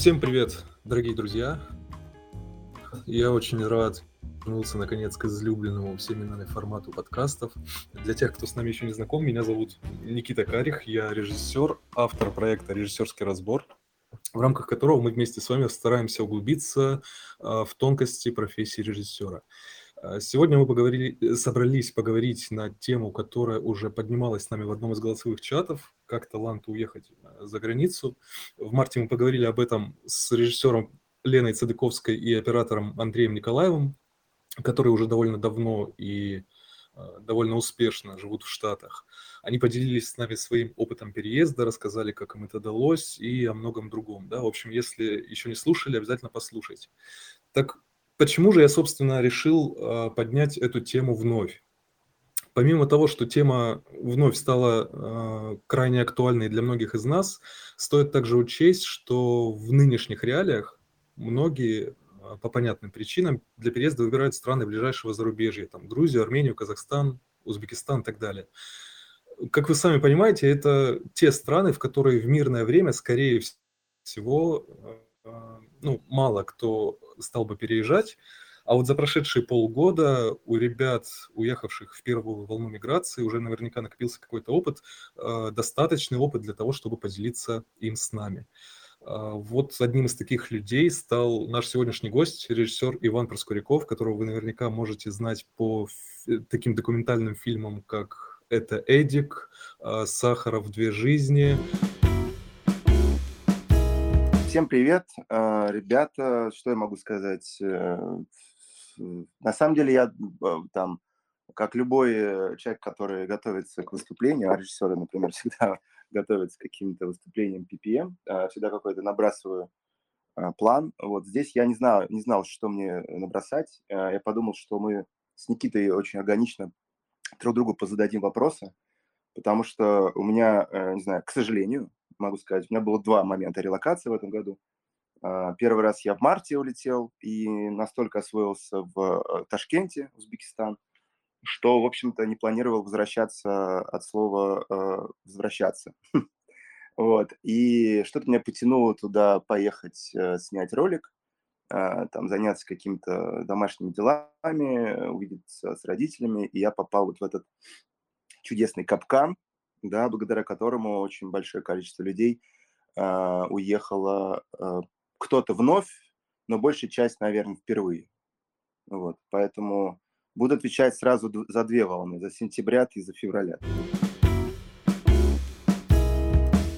Всем привет, дорогие друзья. Я очень рад вернулся наконец к излюбленному всеми нами формату подкастов. Для тех, кто с нами еще не знаком, меня зовут Никита Карих, я режиссер, автор проекта «Режиссерский разбор», в рамках которого мы вместе с вами стараемся углубиться а, в тонкости профессии режиссера. А, сегодня мы поговорили, собрались поговорить на тему, которая уже поднималась с нами в одном из голосовых чатов, как таланту уехать за границу. В марте мы поговорили об этом с режиссером Леной Цадыковской и оператором Андреем Николаевым, которые уже довольно давно и довольно успешно живут в Штатах. Они поделились с нами своим опытом переезда, рассказали, как им это далось и о многом другом. Да? В общем, если еще не слушали, обязательно послушайте. Так почему же я, собственно, решил э, поднять эту тему вновь? Помимо того, что тема вновь стала э, крайне актуальной для многих из нас, стоит также учесть, что в нынешних реалиях многие э, по понятным причинам для переезда выбирают страны ближайшего зарубежья, там Грузию, Армению, Казахстан, Узбекистан и так далее как вы сами понимаете, это те страны, в которые в мирное время, скорее всего, э, ну, мало кто стал бы переезжать. А вот за прошедшие полгода у ребят, уехавших в первую волну миграции, уже наверняка накопился какой-то опыт, э, достаточный опыт для того, чтобы поделиться им с нами. Э, вот одним из таких людей стал наш сегодняшний гость, режиссер Иван Проскуряков, которого вы наверняка можете знать по таким документальным фильмам, как это Эдик, а, Сахаров «Две жизни». Всем привет, а, ребята, что я могу сказать? На самом деле я э, там, как любой э, человек, который готовится к выступлению, а режиссеры, например, всегда готовятся к каким-то выступлениям PPM, а, всегда какой-то набрасываю план. Вот здесь я не знал, не знал, что мне набросать. Я подумал, что мы с Никитой очень органично друг другу позададим вопросы, потому что у меня, э, не знаю, к сожалению, могу сказать, у меня было два момента релокации в этом году. А, первый раз я в марте улетел и настолько освоился в э, Ташкенте, Узбекистан, что, в общем-то, не планировал возвращаться от слова э, «возвращаться». Вот. И что-то меня потянуло туда поехать снять ролик. А, там заняться какими-то домашними делами, увидеться с родителями, и я попал вот в этот чудесный капкан, да, благодаря которому очень большое количество людей э, уехало, э, кто-то вновь, но большая часть, наверное, впервые. Вот, поэтому буду отвечать сразу за две волны, за сентября и за февраля.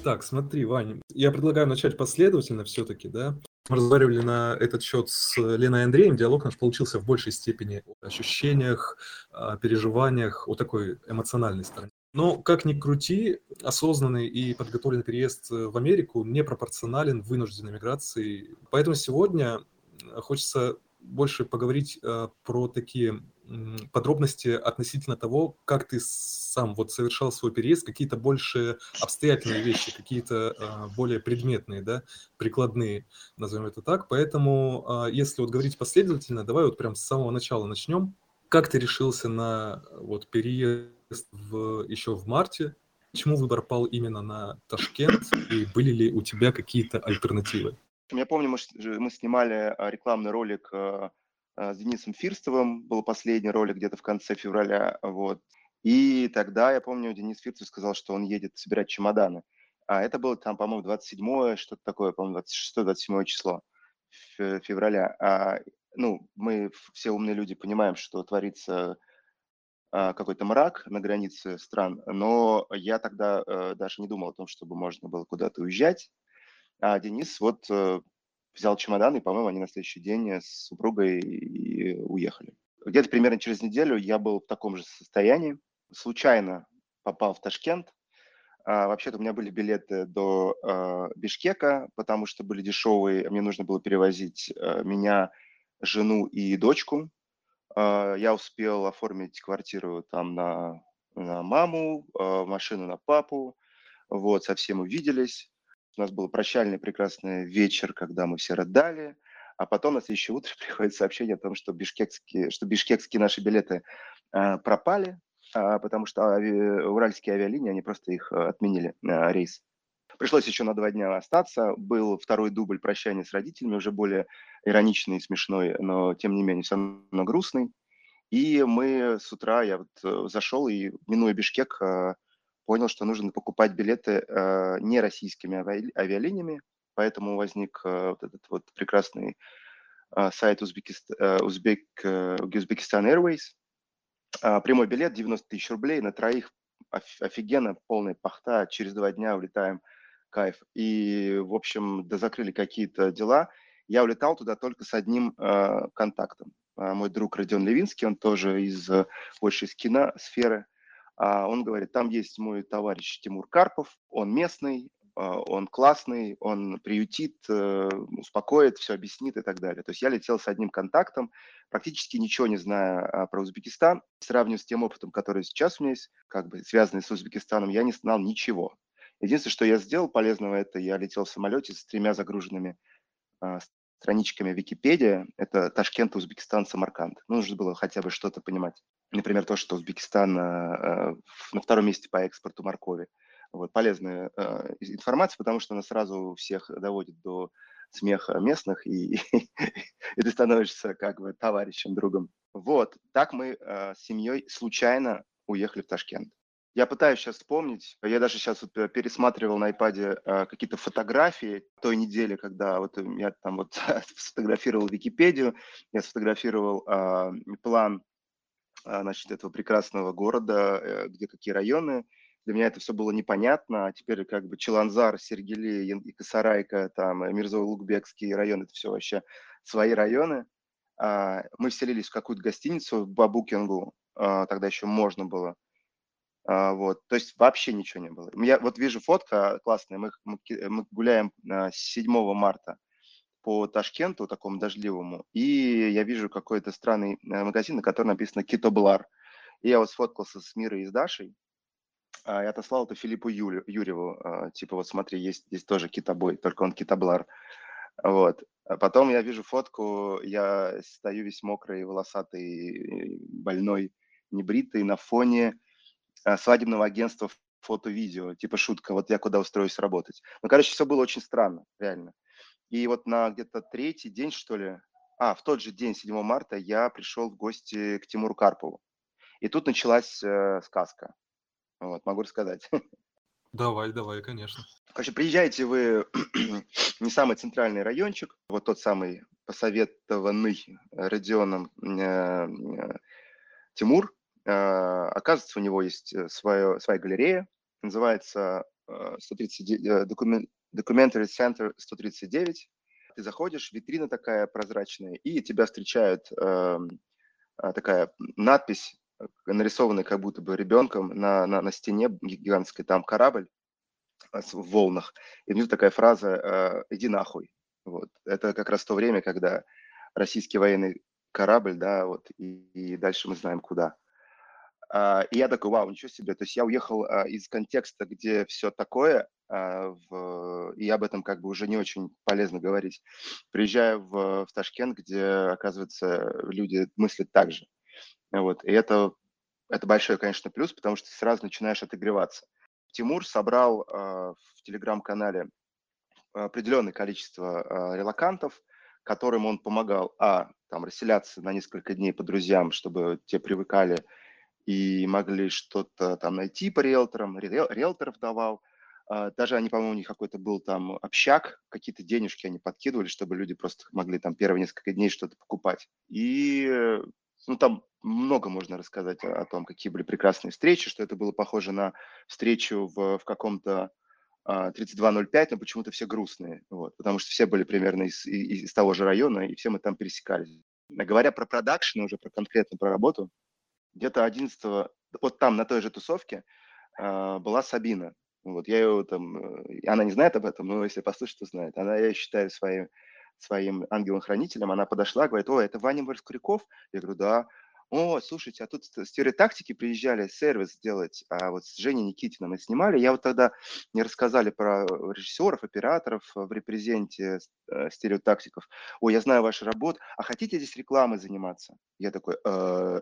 Так, смотри, Ваня, я предлагаю начать последовательно все-таки, да. Мы разговаривали на этот счет с Леной Андреем. Диалог наш получился в большей степени о ощущениях, о переживаниях, о такой эмоциональной стороне. Но, как ни крути, осознанный и подготовленный переезд в Америку не пропорционален вынужденной миграции. Поэтому сегодня хочется больше поговорить э, про такие подробности относительно того, как ты сам вот совершал свой переезд, какие-то больше обстоятельные вещи, какие-то а, более предметные, да, прикладные, назовем это так. Поэтому, а, если вот говорить последовательно, давай вот прям с самого начала начнем. Как ты решился на вот переезд в, еще в марте? Почему выбор пал именно на Ташкент? И были ли у тебя какие-то альтернативы? Я помню, мы, мы снимали а, рекламный ролик Э, с Денисом Фирстовым, был последний ролик где-то в конце февраля, вот. И тогда, я помню, Денис Фирстов сказал, что он едет собирать чемоданы. А это было там, по-моему, 27 что-то такое, по-моему, 26-27 число февраля. А, ну, мы все умные люди понимаем, что творится а, какой-то мрак на границе стран, но я тогда а, даже не думал о том, чтобы можно было куда-то уезжать. А Денис вот э, взял чемодан, и, по-моему, они на следующий день с супругой и уехали. Где-то примерно через неделю я был в таком же состоянии. Случайно попал в Ташкент. А, вообще-то у меня были билеты до а, Бишкека, потому что были дешевые. Мне нужно было перевозить а, меня, жену и дочку. А, я успел оформить квартиру там на, на маму, а, машину на папу. Вот, совсем увиделись. У нас был прощальный прекрасный вечер, когда мы все рыдали, а потом на следующее утро приходит сообщение о том, что бишкекские, что бишкекские наши билеты э, пропали, потому что уральские авиалинии, они просто их отменили, рейс. Пришлось еще на два дня остаться. Был второй дубль прощания с родителями, уже более ироничный и смешной, но тем не менее все равно грустный. И мы с утра, я вот э, зашел и, минуя Бишкек, э, понял, что нужно покупать билеты э, не российскими авиалиниями, поэтому возник вот этот вот прекрасный сайт Узбекистан, Узбек, Узбекистан Airways. А, прямой билет 90 тысяч рублей на троих офигенно, полная пахта, через два дня улетаем, кайф. И, в общем, закрыли какие-то дела. Я улетал туда только с одним э, контактом. А мой друг Родион Левинский, он тоже из, больше из киносферы. А он говорит, там есть мой товарищ Тимур Карпов, он местный, а, он классный, он приютит, э, успокоит, все объяснит и так далее. То есть я летел с одним контактом, практически ничего не зная про Узбекистан. Сравниваю с тем опытом, который сейчас у меня есть, как бы связанный с Узбекистаном, я не знал ничего. Единственное, что я сделал полезного, это я летел в самолете с тремя загруженными а, страничками Википедия. Это Ташкент, Узбекистан, Самарканд. Ну, нужно было хотя бы что-то понимать. Например, то, что Узбекистан на втором месте по экспорту моркови. Вот, полезная э, информация, потому что она сразу всех доводит до смеха местных, и, и ты становишься как бы товарищем, другом. Вот, так мы э, с семьей случайно уехали в Ташкент. Я пытаюсь сейчас вспомнить, я даже сейчас вот пересматривал на iPad э, какие-то фотографии той недели, когда вот я там вот сфотографировал Википедию, я сфотографировал э, план э, значит, этого прекрасного города, э, где какие районы, для меня это все было непонятно, а теперь как бы Челанзар, Сергели, и Косарайка, там, э, Мирзово-Лукбекский район, это все вообще свои районы. А, мы вселились в какую-то гостиницу по букингу, а, тогда еще можно было. А, вот, то есть вообще ничего не было. Я вот вижу фотка классная, мы, мы гуляем 7 марта по Ташкенту, такому дождливому, и я вижу какой-то странный э, магазин, на котором написано Китоблар. И я вот сфоткался с Мирой и с Дашей, а, я отослал это Филиппу Юрию, Юрьеву. А, типа, вот смотри, есть здесь тоже китобой, только он китоблар. Вот. Потом я вижу фотку, я стою весь мокрый, волосатый, больной, небритый на фоне свадебного агентства фото-видео, типа шутка, вот я куда устроюсь работать. Ну, короче, все было очень странно, реально. И вот на где-то третий день, что ли, а, в тот же день, 7 марта, я пришел в гости к Тимуру Карпову. И тут началась э, сказка. Вот, могу рассказать. Давай, давай, конечно. Короче, приезжаете вы не самый центральный райончик, вот тот самый посоветованный Родионом э, э, Тимур. Э, оказывается, у него есть свое, своя галерея, называется 139, Documentary Center 139. Ты заходишь, витрина такая прозрачная, и тебя встречает эм, такая надпись нарисованный как будто бы ребенком на, на, на стене гигантской, там корабль в волнах, и внизу такая фраза э, «иди нахуй». Вот. Это как раз то время, когда российский военный корабль, да, вот, и, и дальше мы знаем куда. А, и я такой, вау, ничего себе. То есть я уехал а, из контекста, где все такое, в, и об этом как бы уже не очень полезно говорить. Приезжаю в, в Ташкент, где, оказывается, люди мыслят так же. Вот. И это, это большой, конечно, плюс, потому что сразу начинаешь отогреваться. Тимур собрал в телеграм-канале определенное количество релакантов, которым он помогал, а, там, расселяться на несколько дней по друзьям, чтобы те привыкали и могли что-то там найти по риэлторам, риэл, риэлторов давал, даже они, по-моему, у них какой-то был там общак, какие-то денежки они подкидывали, чтобы люди просто могли там первые несколько дней что-то покупать. И ну, там много можно рассказать о, том, какие были прекрасные встречи, что это было похоже на встречу в, в каком-то а, 3205, но почему-то все грустные, вот, потому что все были примерно из, из, из того же района, и все мы там пересекались. Говоря про продакшн, уже про конкретно про работу, где-то 11 вот там, на той же тусовке, а, была Сабина. Вот, я ее там, э, она не знает об этом, но если послушать, то знает. Она, я считаю, своей своим ангелом-хранителем, она подошла, говорит, о, это Ваня Ворскуряков? Я говорю, да. О, слушайте, а тут стереотактики приезжали сервис делать, а вот с Женей Никитиным мы снимали. Я вот тогда не рассказали про режиссеров, операторов в репрезенте э, стереотактиков. О, я знаю вашу работу, а хотите здесь рекламой заниматься? Я такой, э,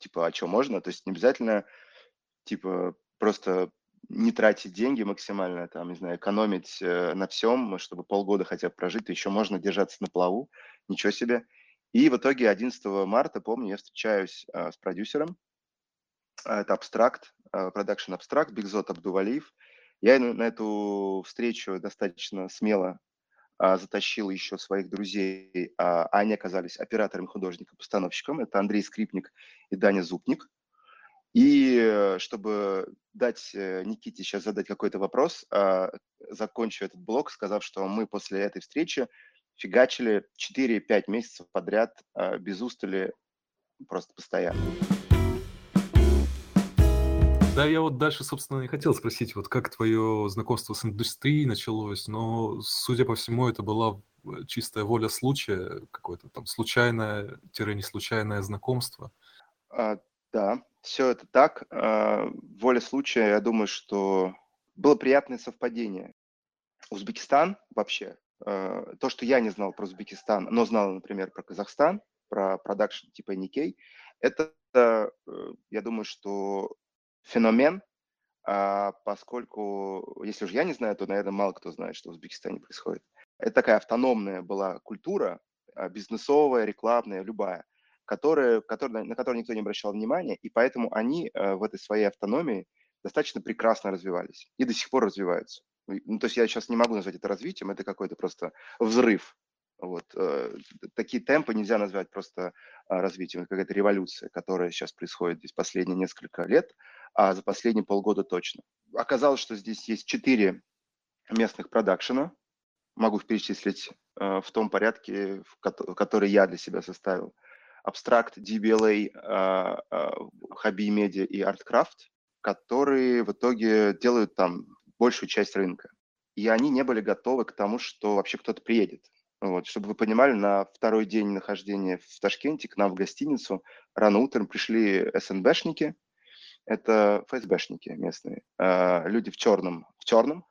типа, а что, можно? То есть не обязательно, типа, просто не тратить деньги максимально, там, не знаю, экономить э, на всем, чтобы полгода хотя бы прожить, то еще можно держаться на плаву, ничего себе. И в итоге 11 марта, помню, я встречаюсь э, с продюсером, это Абстракт, продакшн Абстракт, Бигзот Абдувалиев. Я на эту встречу достаточно смело а, затащил еще своих друзей, а, они оказались оператором, художником, постановщиком. Это Андрей Скрипник и Даня Зубник. И э, чтобы дать э, Никите сейчас задать какой-то вопрос, а, закончу этот блог, сказав, что мы после этой встречи фигачили 4-5 месяцев подряд без устали, просто постоянно. Да, я вот дальше, собственно, не хотел спросить, вот как твое знакомство с индустрией началось, но, судя по всему, это была э, чистая воля случая, какое-то там случайное-не случайное знакомство. А, да, все это так. А, воля случая, я думаю, что было приятное совпадение. Узбекистан вообще, а, то, что я не знал про Узбекистан, но знал, например, про Казахстан, про продакшн типа Никей, это, э, я думаю, что феномен, а, поскольку, если уж я не знаю, то, наверное, мало кто знает, что в Узбекистане происходит. Это такая автономная была культура, а, бизнесовая, рекламная, любая, которая, на которую никто не обращал внимания, и поэтому они э, в этой своей автономии достаточно прекрасно развивались и до сих пор развиваются. Ну, то есть я сейчас не могу назвать это развитием, это какой-то просто взрыв вот. Э, такие темпы нельзя назвать просто а, развитием. Это какая-то революция, которая сейчас происходит здесь последние несколько лет, а за последние полгода точно. Оказалось, что здесь есть четыре местных продакшена. Могу их перечислить э, в том порядке, в который я для себя составил. Абстракт, DBLA, Hobby Media и Artcraft, которые в итоге делают там большую часть рынка. И они не были готовы к тому, что вообще кто-то приедет. Вот, чтобы вы понимали, на второй день нахождения в Ташкенте к нам в гостиницу рано утром пришли СНБшники, это ФСБшники местные, э, люди в черном, в черном,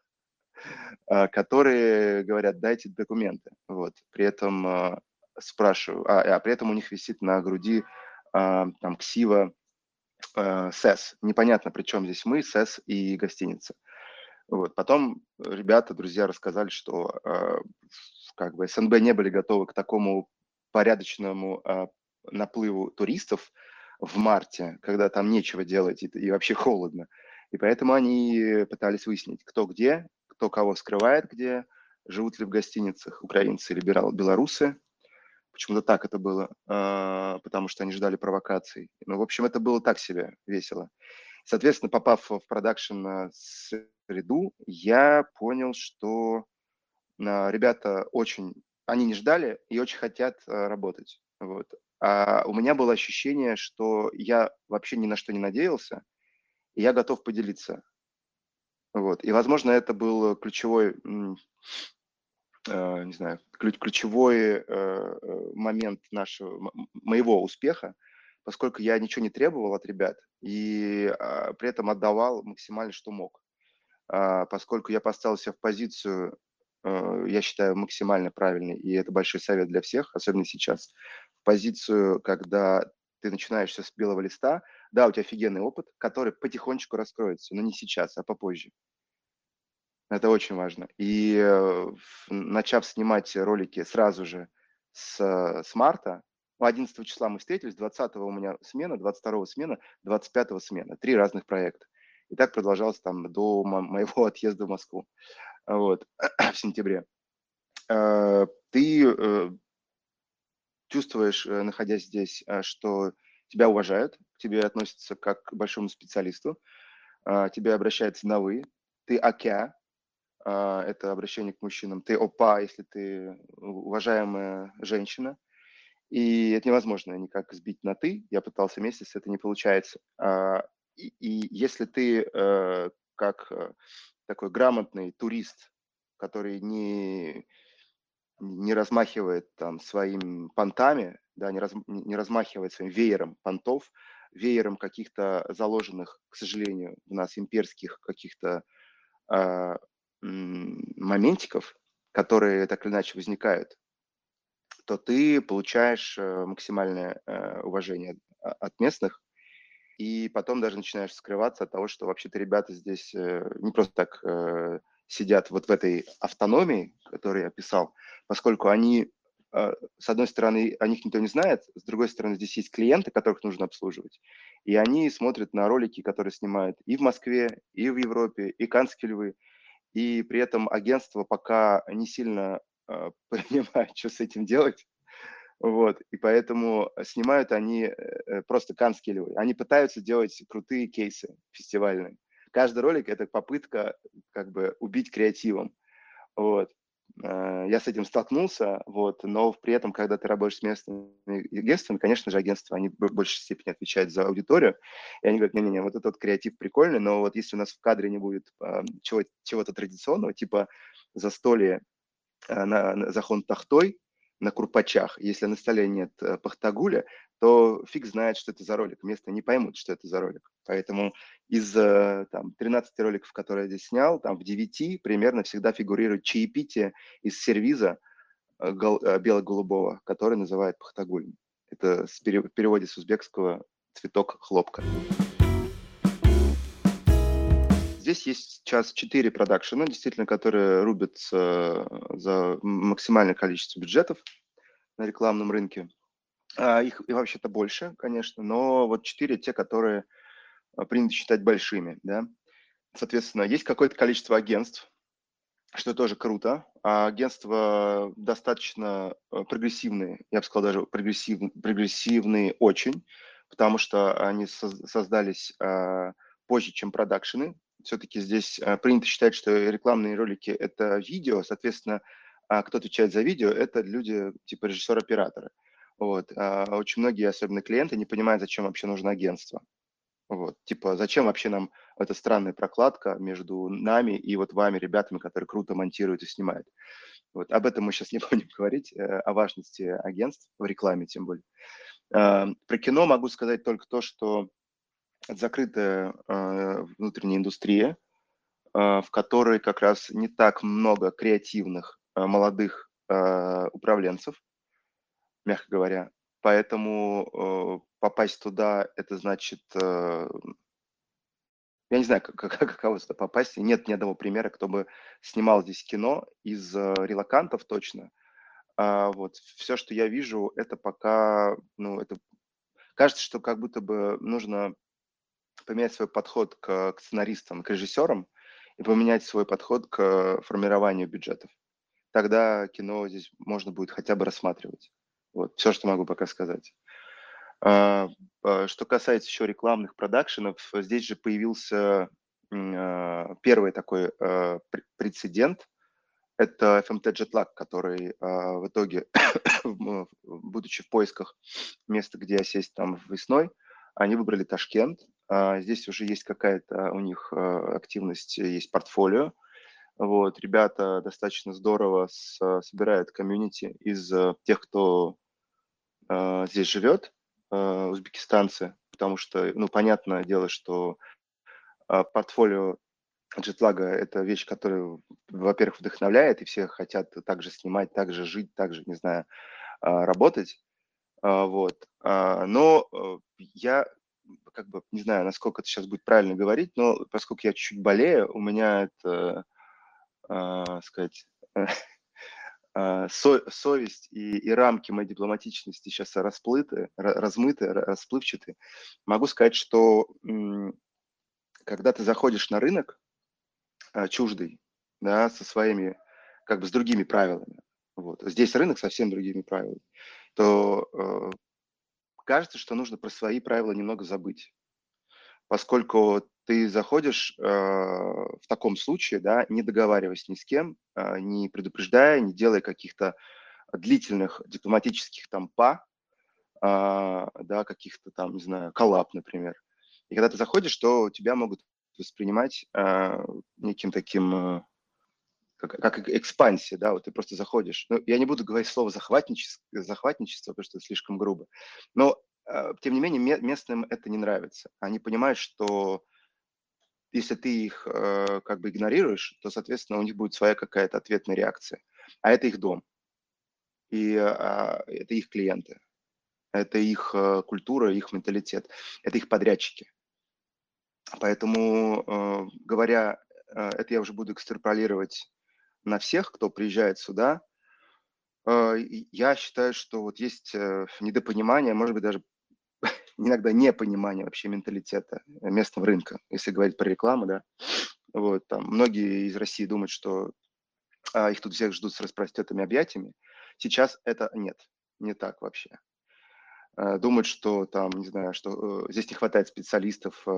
э, которые говорят, дайте документы. Вот, при этом э, спрашиваю, а, а при этом у них висит на груди там ксива СЭС. Непонятно, при чем здесь мы, СЭС и гостиница. Вот. Потом ребята, друзья рассказали, что как бы СНБ не были готовы к такому порядочному наплыву туристов в марте, когда там нечего делать и, и вообще холодно. И поэтому они пытались выяснить, кто где, кто кого скрывает где, живут ли в гостиницах украинцы или белорусы. Почему-то так это было, э, потому что они ждали провокаций. Ну, в общем, это было так себе весело. Соответственно, попав в продакшн среду, я понял, что ребята очень, они не ждали и очень хотят работать. Вот. А у меня было ощущение, что я вообще ни на что не надеялся, и я готов поделиться. Вот. И, возможно, это был ключевой, э, не знаю, ключевой э, момент нашего, моего успеха, поскольку я ничего не требовал от ребят и а, при этом отдавал максимально, что мог. А, поскольку я поставил себя в позицию Э, я считаю, максимально правильный, и это большой совет для всех, особенно сейчас, в позицию, когда ты начинаешься с белого листа, да, у тебя офигенный опыт, который потихонечку раскроется, но не сейчас, а попозже. Это очень важно. И э, начав снимать ролики сразу же с, с марта, 11 числа мы встретились, 20 у меня смена, 22 смена, 25 смена. Три разных проекта. И так продолжалось там до моего отъезда в Москву вот, в сентябре, э, ты э, чувствуешь, э, находясь здесь, что тебя уважают, к тебе относятся как к большому специалисту, тебе обращаются на «вы», ты «акя», это обращение к мужчинам, ты «опа», если ты уважаемая женщина, и это невозможно никак сбить на «ты», я пытался месяц, это не получается. А, и, и если ты как такой грамотный турист, который не, не размахивает там своим понтами, да, не, раз, не размахивает своим веером понтов, веером каких-то заложенных, к сожалению, в нас имперских каких-то э, моментиков, которые так или иначе возникают, то ты получаешь э, максимальное э, уважение от местных и потом даже начинаешь скрываться от того, что вообще-то ребята здесь э, не просто так э, сидят вот в этой автономии, которую я описал, поскольку они, э, с одной стороны, о них никто не знает, с другой стороны, здесь есть клиенты, которых нужно обслуживать, и они смотрят на ролики, которые снимают и в Москве, и в Европе, и Канские львы, и при этом агентство пока не сильно понимает, что с этим делать, вот, и поэтому снимают они э, э, просто канские львы. Они пытаются делать крутые кейсы фестивальные. Каждый ролик – это попытка как бы убить креативом. Вот. Э, я с этим столкнулся, вот, но при этом, когда ты работаешь с местными агентствами, конечно же, агентства, они в большей степени отвечают за аудиторию, и они говорят, не-не-не, вот этот креатив прикольный, но вот если у нас в кадре не будет чего- чего-то традиционного, типа застолье на, на захон тахтой, на курпачах. Если на столе нет э, пахтагуля, то фиг знает, что это за ролик. Место не поймут, что это за ролик. Поэтому из э, там, 13 роликов, которые я здесь снял, там в 9 примерно всегда фигурирует чаепитие из сервиза э, бело-голубого, который называют пахтагулем. Это в переводе с узбекского цветок хлопка. Здесь есть сейчас четыре продакшена, действительно, которые рубятся за максимальное количество бюджетов на рекламном рынке. А их вообще-то больше, конечно, но вот четыре те, которые а, принято считать большими, да. Соответственно, есть какое-то количество агентств, что тоже круто. А агентства достаточно а, прогрессивные, я бы сказал даже прогрессив, прогрессивные очень, потому что они создались позже, чем продакшены, все-таки здесь а, принято считать, что рекламные ролики – это видео, соответственно, а кто отвечает за видео – это люди типа режиссер-оператора. Вот. А очень многие, особенно клиенты, не понимают, зачем вообще нужно агентство. Вот. Типа, зачем вообще нам эта странная прокладка между нами и вот вами, ребятами, которые круто монтируют и снимают. Вот. Об этом мы сейчас не будем говорить, э, о важности агентств в рекламе тем более. Про кино могу сказать только то, что это закрытая э, внутренняя индустрия, э, в которой как раз не так много креативных э, молодых э, управленцев, мягко говоря. Поэтому э, попасть туда, это значит, э, я не знаю, как, как, каково сюда попасть. Нет ни одного примера, кто бы снимал здесь кино из э, релакантов точно. А, вот все, что я вижу, это пока, ну, это кажется, что как будто бы нужно поменять свой подход к, к сценаристам, к режиссерам и поменять свой подход к формированию бюджетов. Тогда кино здесь можно будет хотя бы рассматривать. Вот, все, что могу пока сказать. А, а, что касается еще рекламных продакшенов, здесь же появился а, первый такой прецедент. Это FMT Jetlag, который в итоге, будучи в поисках места, где сесть там весной, они выбрали Ташкент, здесь уже есть какая-то у них а, активность, есть портфолио. Вот, ребята достаточно здорово с, собирают комьюнити из э, тех, кто э, здесь живет, э, узбекистанцы, потому что, ну, понятное дело, что э, портфолио джетлага – это вещь, которая, во-первых, вдохновляет, и все хотят также снимать, также жить, также, не знаю, работать. Вот. Но я как бы, не знаю, насколько это сейчас будет правильно говорить, но поскольку я чуть-чуть болею, у меня это, э, сказать, э, со, совесть и, и рамки моей дипломатичности сейчас расплыты, размыты, расплывчаты. Могу сказать, что когда ты заходишь на рынок э, чуждый, да, со своими, как бы с другими правилами, вот, здесь рынок совсем другими правилами, то э, кажется, что нужно про свои правила немного забыть, поскольку ты заходишь э, в таком случае, да, не договариваясь ни с кем, э, не предупреждая, не делая каких-то длительных дипломатических там па, э, да, каких-то там, не знаю, коллап, например. И когда ты заходишь, то тебя могут воспринимать э, неким таким э, как, как экспансия, да, вот ты просто заходишь. Ну, я не буду говорить слово захватничество, захватничество, потому что это слишком грубо. Но, э, тем не менее, местным это не нравится. Они понимают, что если ты их э, как бы игнорируешь, то, соответственно, у них будет своя какая-то ответная реакция. А это их дом. И э, это их клиенты. это их э, культура, их менталитет, это их подрядчики. Поэтому, э, говоря, это я уже буду экстраполировать на всех, кто приезжает сюда, я считаю, что вот есть недопонимание, может быть, даже иногда непонимание вообще менталитета местного рынка, если говорить про рекламу, да. Вот, там, многие из России думают, что а, их тут всех ждут с распростетыми объятиями. Сейчас это нет, не так вообще. А, думают, что там, не знаю, что э, здесь не хватает специалистов э,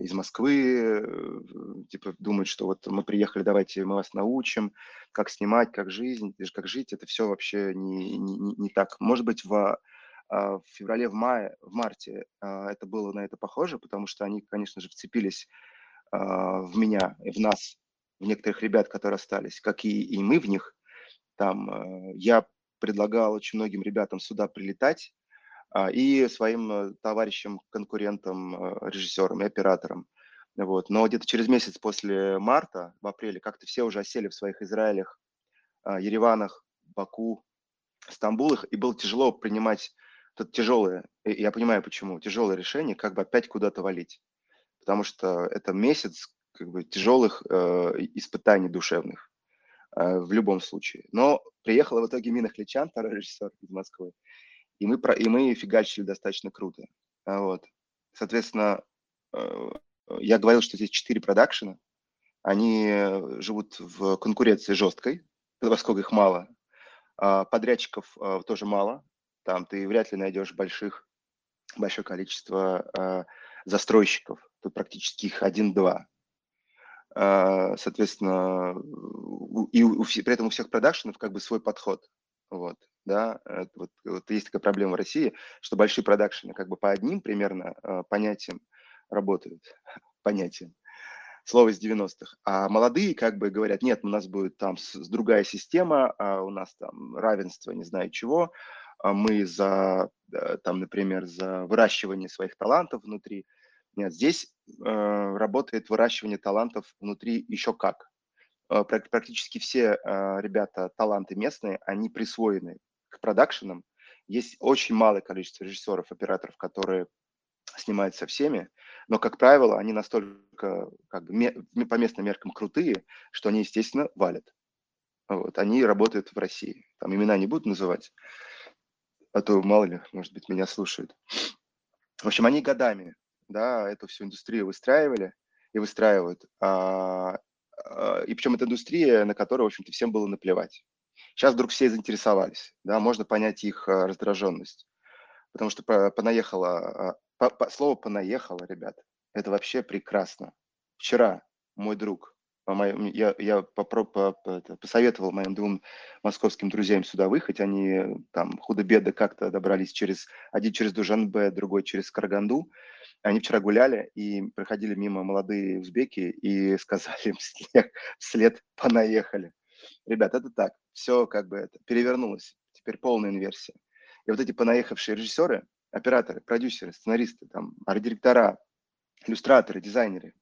из Москвы, э, типа думают, что вот мы приехали, давайте мы вас научим, как снимать, как жизнь, как жить. Это все вообще не, не, не так. Может быть, в а, в феврале, в мае, в марте это было на это похоже, потому что они, конечно же, вцепились в меня, в нас, в некоторых ребят, которые остались, как и, и мы в них. Там э, я предлагал очень многим ребятам сюда прилетать а, и своим э, товарищам, конкурентам, э, режиссерам и операторам. Вот. Но где-то через месяц после марта, в апреле, как-то все уже осели в своих Израилях, а, Ереванах, Баку, Стамбулах, и было тяжело принимать это тяжелое, я понимаю почему, тяжелое решение, как бы опять куда-то валить. Потому что это месяц, как бы тяжелых э, испытаний душевных э, в любом случае. Но приехала в итоге Мина Хлечан, второй режиссер из Москвы, и мы, про, и мы фигачили достаточно круто. А вот. Соответственно, э, я говорил, что здесь четыре продакшена, они живут в конкуренции жесткой, поскольку их мало. А подрядчиков э, тоже мало, там ты вряд ли найдешь больших, большое количество э, застройщиков, тут практически их один-два. А, соответственно, и при этом у всех продакшенов как бы свой подход. Вот, да, вот, вот есть такая проблема в России, что большие продакшены как бы по одним примерно а, понятиям работают, понятиям, слово из 90-х. А молодые как бы говорят, нет, у нас будет там другая система, а у нас там равенство, не знаю чего, а мы за, э, там, например, за выращивание своих талантов внутри, нет, здесь э, работает выращивание талантов внутри еще как. Э, практически все э, ребята, таланты местные, они присвоены к продакшенам. Есть очень малое количество режиссеров, операторов, которые снимают со всеми, но, как правило, они настолько как по местным меркам крутые, что они, естественно, валят. Вот, они работают в России. Там имена не буду называть, а то мало ли, может быть, меня слушают. В общем, они годами да, эту всю индустрию выстраивали и выстраивают. А, а, и причем это индустрия, на которую, в общем-то, всем было наплевать. Сейчас вдруг все заинтересовались, да, можно понять их а, раздраженность. Потому что понаехало, по, по, слово понаехало, ребят, это вообще прекрасно. Вчера мой друг, я, я попро, по, по, посоветовал моим двум московским друзьям сюда выехать, они там худо-бедо как-то добрались через, один через Дужанбе, другой через Караганду, они вчера гуляли и проходили мимо молодые узбеки и сказали им вслед, вслед понаехали. Ребят, это так, все как бы это перевернулось, теперь полная инверсия. И вот эти понаехавшие режиссеры, операторы, продюсеры, сценаристы, там, арт-директора, иллюстраторы, дизайнеры,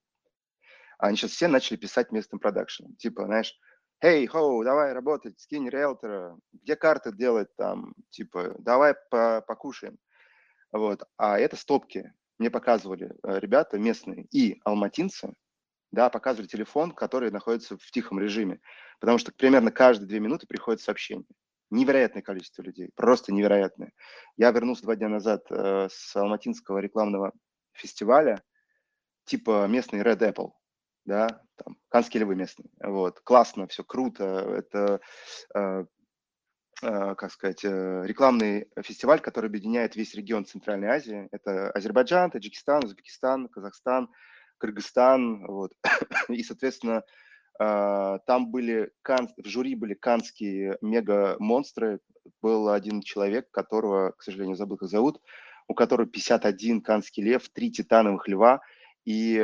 они сейчас все начали писать местным продакшеном. Типа, знаешь, «Эй, хоу, давай работать, скинь риэлтора, где карты делать там, типа, давай по покушаем». Вот. А это стопки, мне показывали э, ребята местные и алматинцы, да, показывали телефон, который находится в тихом режиме, потому что примерно каждые две минуты приходит сообщение. Невероятное количество людей, просто невероятное. Я вернулся два дня назад э, с алматинского рекламного фестиваля, типа местный Red Apple, да, там, канские львы местные, вот, классно, все круто, это э, как сказать, э, рекламный фестиваль, который объединяет весь регион Центральной Азии. Это Азербайджан, Таджикистан, Узбекистан, Казахстан, Кыргызстан. Вот. И, соответственно, э, там были, в жюри были канские мега-монстры. Был один человек, которого, к сожалению, забыл, как зовут, у которого 51 канский лев, три титановых льва, и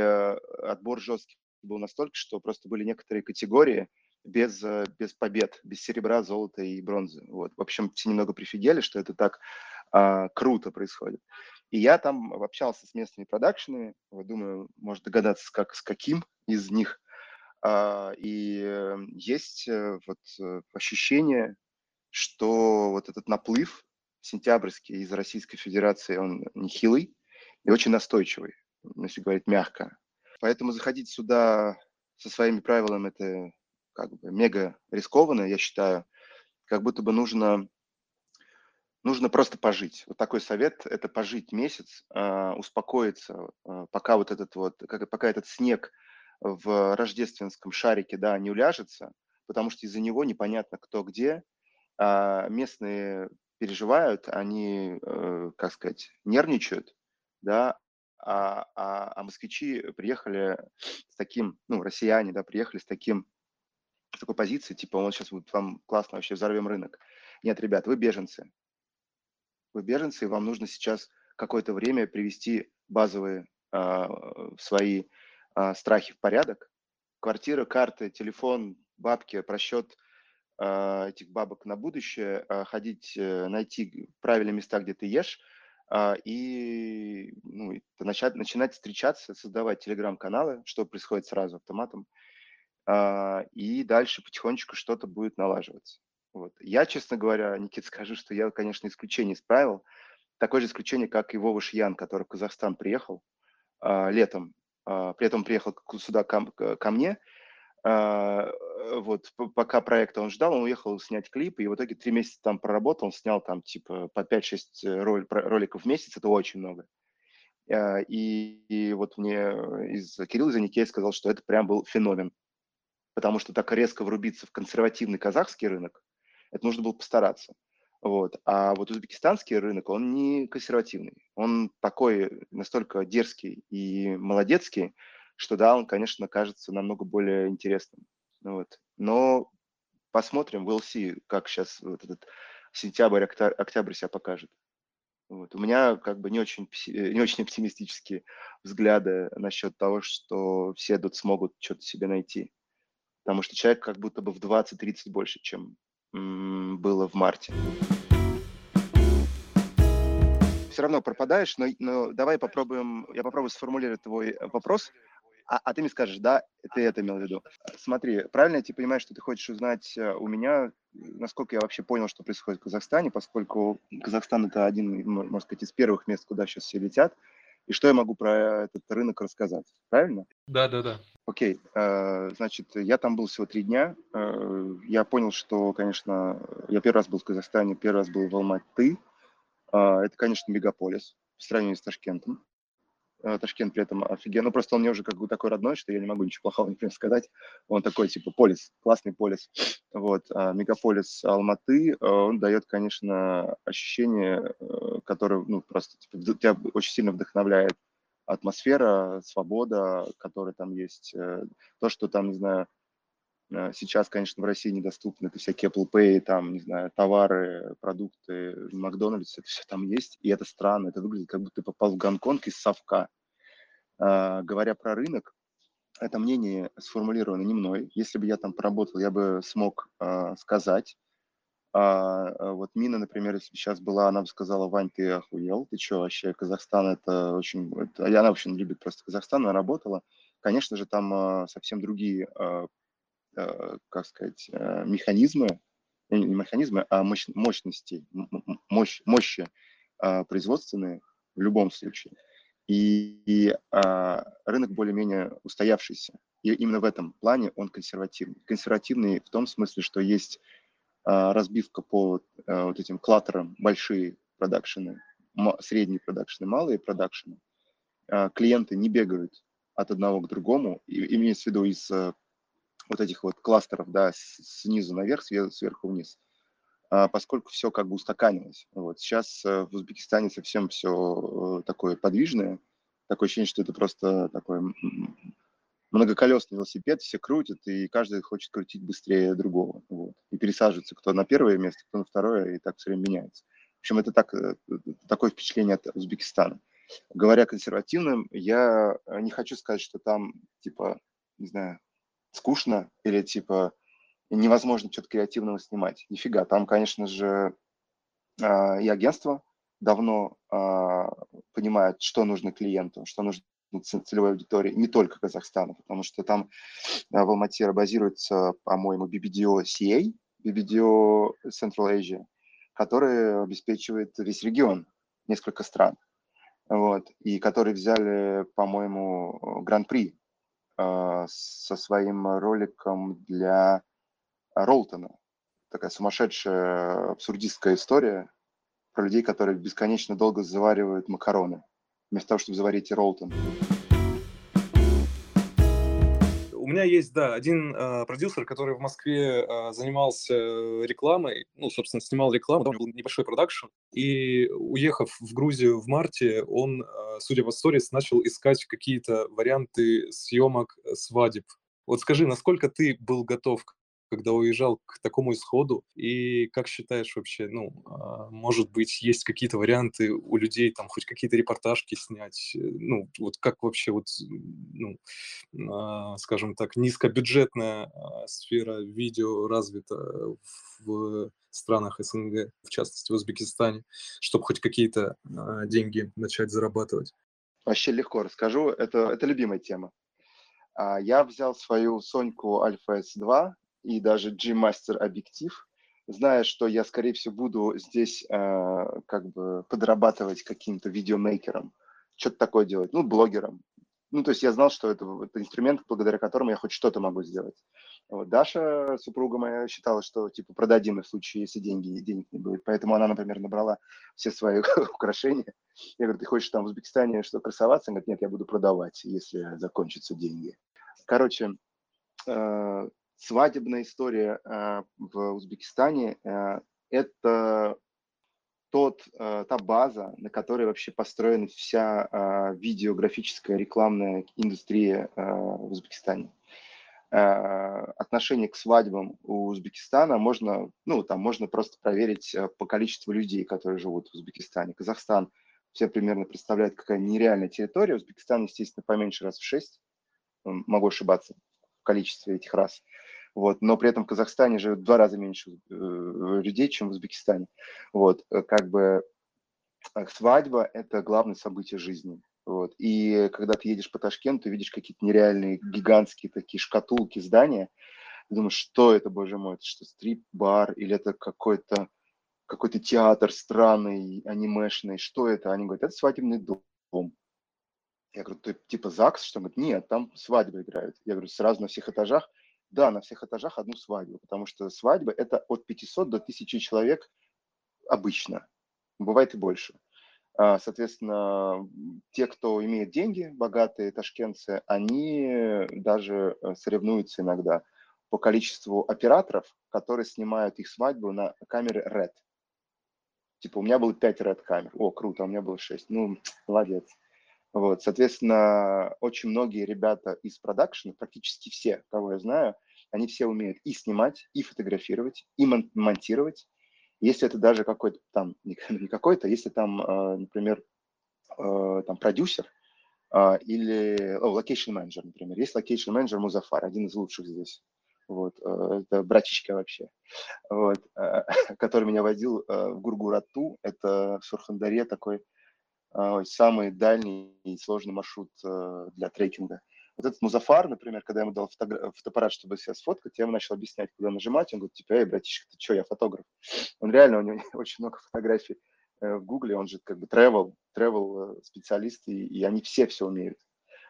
отбор жесткий был настолько, что просто были некоторые категории, без, э, без побед, без серебра, золота и бронзы. Вот. В общем, все немного прифигели, что это так а, круто происходит. И я там общался с местными продакшенами, вот, думаю, может догадаться, как, с каким из них. А, и э, есть э, вот ощущение, что вот этот наплыв сентябрьский из Российской Федерации, он нехилый и очень настойчивый, если говорить мягко. Поэтому заходить сюда со своими правилами это как бы мега рискованно, я считаю. Как будто бы нужно, нужно просто пожить. Вот такой совет – это пожить месяц, э, успокоиться, э, пока вот этот вот, как, пока этот снег в рождественском шарике, да, не уляжется, потому что из-за него непонятно кто где, а местные переживают, они, э, как сказать, нервничают, да, а, а, а москвичи приехали с таким, ну, россияне, да, приехали с таким, такой позиции, типа, он сейчас вот вам классно вообще взорвем рынок. Нет, ребят, вы беженцы. Вы беженцы, и вам нужно сейчас какое-то время привести базовые э, свои э, страхи в порядок. Квартира, карты, телефон, бабки, просчет – а, этих бабок на будущее, а, ходить, э, найти правильные места, где ты ешь, и ну, начать, начинать встречаться, создавать телеграм-каналы, что происходит сразу автоматом, и дальше потихонечку что-то будет налаживаться. Вот. Я, честно говоря, Никит, скажу, что я, конечно, исключение из правил. Такое же исключение, как и Вова Шьян, который в Казахстан приехал летом. При этом приехал сюда ко, ко мне, а, э, вот, пока проекта он ждал, он уехал снять клип, и в итоге три месяца там проработал, он снял там типа по 5-6 э, роль, роликов в месяц, это очень много. А, и, и вот мне из Кирилл Заникей сказал, что это прям был феномен, потому что так резко врубиться в консервативный казахский рынок, это нужно было постараться. Вот. А вот узбекистанский рынок, он не консервативный. Он такой настолько дерзкий и молодецкий, что да, он, конечно, кажется намного более интересным. Вот. Но посмотрим, we'll see, как сейчас вот этот сентябрь, октябрь себя покажет. Вот. У меня как бы не очень, э, не очень оптимистические взгляды насчет того, что все тут смогут что-то себе найти. Потому что человек как будто бы в 20-30 больше, чем было в марте. Все равно пропадаешь, но, но давай попробуем, я попробую сформулировать твой вопрос а, а ты мне скажешь, да, ты это имел в виду. Смотри, правильно я тебе понимаю, что ты хочешь узнать э, у меня, насколько я вообще понял, что происходит в Казахстане, поскольку Казахстан это один, можно сказать, из первых мест, куда сейчас все летят, и что я могу про этот рынок рассказать, правильно? Да, да, да. Окей, э, значит, я там был всего три дня, э, я понял, что, конечно, я первый раз был в Казахстане, первый раз был в Алматы, это, конечно, мегаполис в сравнении с Ташкентом, Э, Ташкент при этом офигенно. Ну, просто он мне уже как бы такой родной, что я не могу ничего плохого, например, сказать. Он такой, типа, полис, классный полис. Вот. А мегаполис Алматы, э, он дает, конечно, ощущение, э, которое, ну, просто типа, тебя очень сильно вдохновляет атмосфера, свобода, которая там есть. То, что там, не знаю, Сейчас, конечно, в России недоступны это всякие Apple Pay, там, не знаю, товары, продукты, Макдональдс, это все там есть, и это странно, это выглядит, как будто ты попал в Гонконг из совка. А, говоря про рынок, это мнение сформулировано не мной. Если бы я там поработал, я бы смог а, сказать. А, вот Мина, например, если бы сейчас была, она бы сказала, Вань, ты охуел, ты что вообще, Казахстан это очень... Это, она очень любит просто Казахстан, она работала. Конечно же, там совсем другие Э, как сказать, э, механизмы, э, не механизмы, а мощ, мощности, мощь, мощи производственные в любом случае. И, и а, рынок более-менее устоявшийся. И именно в этом плане он консервативный. Консервативный в том смысле, что есть а, разбивка по вот этим клаттерам, большие продакшены, средние продакшены, малые продакшены. А, клиенты не бегают от одного к другому, и, имеется в виду из вот этих вот кластеров, да, снизу наверх, сверху вниз, а, поскольку все как бы устаканилось. Вот. Сейчас э, в Узбекистане совсем все э, такое подвижное, такое ощущение, что это просто такой многоколесный велосипед, все крутят, и каждый хочет крутить быстрее другого. Вот. И пересаживается кто на первое место, кто на второе, и так все время меняется. В общем, это так, э, такое впечатление от Узбекистана. Говоря консервативным, я не хочу сказать, что там, типа, не знаю, скучно или типа невозможно что-то креативного снимать. Нифига, там, конечно же, а, и агентство давно а, понимает, что нужно клиенту, что нужно целевой аудитории, не только Казахстана, потому что там а, в Алмате базируется, по-моему, BBDO CA, BBDO Central Asia, который обеспечивает весь регион, несколько стран. Вот, и которые взяли, по-моему, гран-при со своим роликом для Ролтона. Такая сумасшедшая абсурдистская история про людей, которые бесконечно долго заваривают макароны, вместо того, чтобы заварить ролтон меня есть, да, один э, продюсер, который в Москве э, занимался рекламой, ну, собственно, снимал рекламу, него был небольшой продакшн, и уехав в Грузию в марте, он, э, судя по сторис, начал искать какие-то варианты съемок свадеб. Вот скажи, насколько ты был готов когда уезжал к такому исходу? И как считаешь вообще, ну, а, может быть, есть какие-то варианты у людей, там, хоть какие-то репортажки снять? Э, ну, вот как вообще, вот, ну, а, скажем так, низкобюджетная а, сфера видео развита в странах СНГ, в частности в Узбекистане, чтобы хоть какие-то деньги начать зарабатывать? Вообще легко расскажу. Это, это любимая тема. Я взял свою Соньку Альфа S2, и даже G-Master объектив, зная, что я, скорее всего, буду здесь э, как бы подрабатывать каким-то видеомейкером, что-то такое делать, ну, блогером. Ну, то есть я знал, что это, это инструмент, благодаря которому я хоть что-то могу сделать. Вот. Даша, супруга моя, считала, что типа продадим в случае, если деньги, денег не будет. Поэтому она, например, набрала все свои украшения. Я говорю, ты хочешь там в Узбекистане что красоваться? Она говорит, нет, я буду продавать, если закончатся деньги. Короче, э, свадебная история э, в Узбекистане э, – это тот, э, та база, на которой вообще построена вся видеографическая рекламная индустрия в Узбекистане. Отношение к свадьбам у Узбекистана можно, ну, там можно просто проверить по количеству людей, которые живут в Узбекистане. Казахстан все примерно представляет какая нереальная территория. Узбекистан, естественно, поменьше раз в шесть. Могу ошибаться в количестве этих раз. Вот, но при этом в Казахстане живет в два раза меньше э, людей, чем в Узбекистане. Вот, э, как бы э, свадьба – это главное событие жизни. Вот. И когда ты едешь по Ташкенту, видишь какие-то нереальные гигантские такие шкатулки здания, ты думаешь, что это, боже мой, это что, стрип-бар или это какой-то какой-то театр странный, анимешный, что это? Они говорят, это свадебный дом. Я говорю, ты типа ЗАГС, что? Он говорит, нет, там свадьбы играют. Я говорю, сразу на всех этажах. Да, на всех этажах одну свадьбу, потому что свадьба – это от 500 до 1000 человек обычно. Бывает и больше. А, соответственно, те, кто имеет деньги, богатые ташкентцы, они даже э, соревнуются иногда по количеству операторов, которые снимают их свадьбу на камеры RED. Типа у меня было 5 RED камер. О, круто, у меня было 6. Ну, молодец. Вот, соответственно, очень многие ребята из продакшена, практически все, кого я знаю, они все умеют и снимать, и фотографировать, и монтировать. Если это даже какой-то там, не какой-то, если там, э, например, э, там продюсер э, или location менеджер, например. Есть location менеджер Музафар, один из лучших здесь. Вот, это братишка вообще, вот, который меня водил в Гургурату, это в Сурхандаре такой а, самый дальний и сложный маршрут э, для трекинга. Вот этот Музафар, например, когда я ему дал фото фотоаппарат, чтобы себя сфоткать, я ему начал объяснять, куда нажимать. Он говорит, типа, эй, братишка, ты что, я фотограф. Он реально, у него очень много фотографий э, в Гугле, он же как бы travel, travel э, специалист, и, и они все все умеют.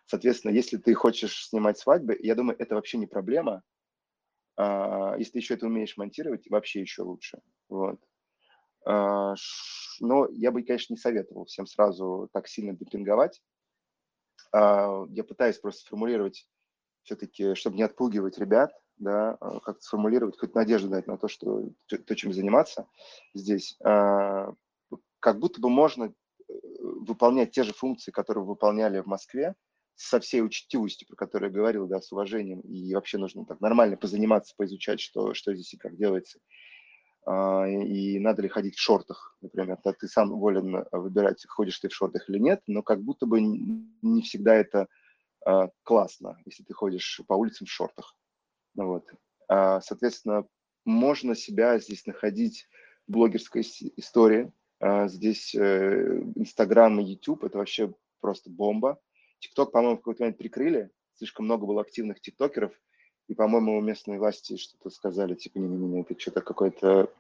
Соответственно, если ты хочешь снимать свадьбы, я думаю, это вообще не проблема. А, если ты еще это умеешь монтировать, вообще еще лучше. Вот. А, но я бы, конечно, не советовал всем сразу так сильно демпинговать. А, я пытаюсь просто сформулировать все-таки, чтобы не отпугивать ребят, да, а, как-то сформулировать, хоть надежду дать на то, что то, чем заниматься здесь. Как будто бы можно э, выполнять те же функции, которые выполняли в Москве, со всей учтивостью, про которую я говорил, да, с уважением, и вообще нужно так нормально позаниматься, поизучать, что, что здесь и как делается. А, и надо ли ходить в шортах, например. Ты сам волен выбирать, ходишь ты в шортах или нет, но как будто бы не всегда это а, классно, если ты ходишь по улицам в шортах. Ну вот. А, соответственно, можно себя здесь находить в блогерской истории. Здесь э, Инстаграм и YouTube – это вообще просто бомба. ТикТок, по-моему, в какой-то момент прикрыли. Слишком много было активных тиктокеров – и, по-моему, местные власти что-то сказали, типа, не-не-не, это что-то какой-то,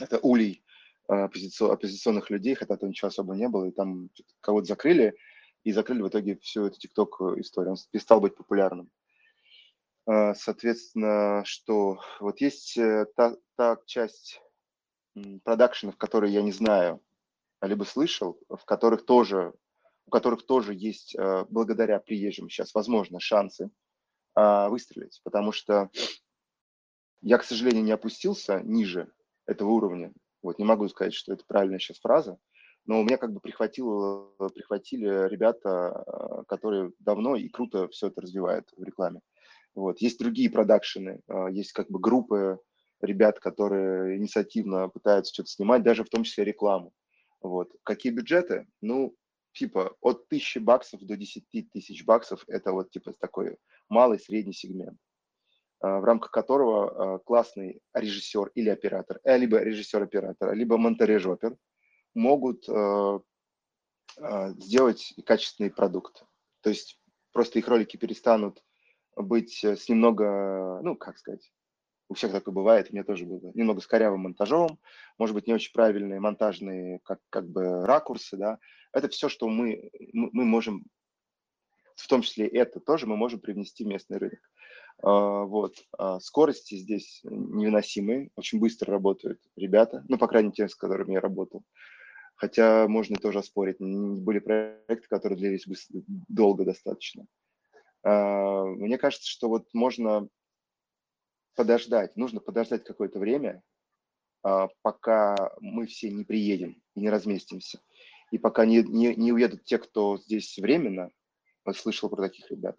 это улей, оппозиционных людей, хотя там ничего особо не было, и там кого-то закрыли, и закрыли в итоге всю эту ТикТок-историю. Он перестал быть популярным. Соответственно, что вот есть э, та, та часть продакшенов, которые я не знаю, либо слышал, в которых тоже, у которых тоже есть, э, благодаря приезжим сейчас, возможно, шансы а, выстрелить, потому что я, к сожалению, не опустился ниже этого уровня. Вот, не могу сказать, что это правильная сейчас фраза, но у меня как бы прихватило, прихватили ребята, э, которые давно и круто все это развивают в рекламе. Вот. Есть другие продакшены, э, есть как бы группы ребят, которые инициативно пытаются что-то снимать, даже в том числе рекламу. Вот. Какие бюджеты? Ну, типа от тысячи баксов до 10 тысяч баксов – это вот типа такой малый средний сегмент, а, в рамках которого а, классный режиссер или оператор, э, либо режиссер-оператор, либо монтажер могут а, сделать качественный продукт. То есть просто их ролики перестанут быть с немного, ну, как сказать, у всех такое бывает, у меня тоже было, немного с корявым монтажом, может быть, не очень правильные монтажные как, как бы ракурсы, да, это все, что мы, мы можем, в том числе это тоже мы можем привнести в местный рынок. А, вот. А скорости здесь невыносимые, очень быстро работают ребята, ну, по крайней мере, те, с которыми я работал. Хотя можно тоже оспорить, были проекты, которые длились долго достаточно. А, мне кажется, что вот можно подождать, нужно подождать какое-то время, пока мы все не приедем и не разместимся. И пока не, не, не уедут те, кто здесь временно, слышал про таких ребят.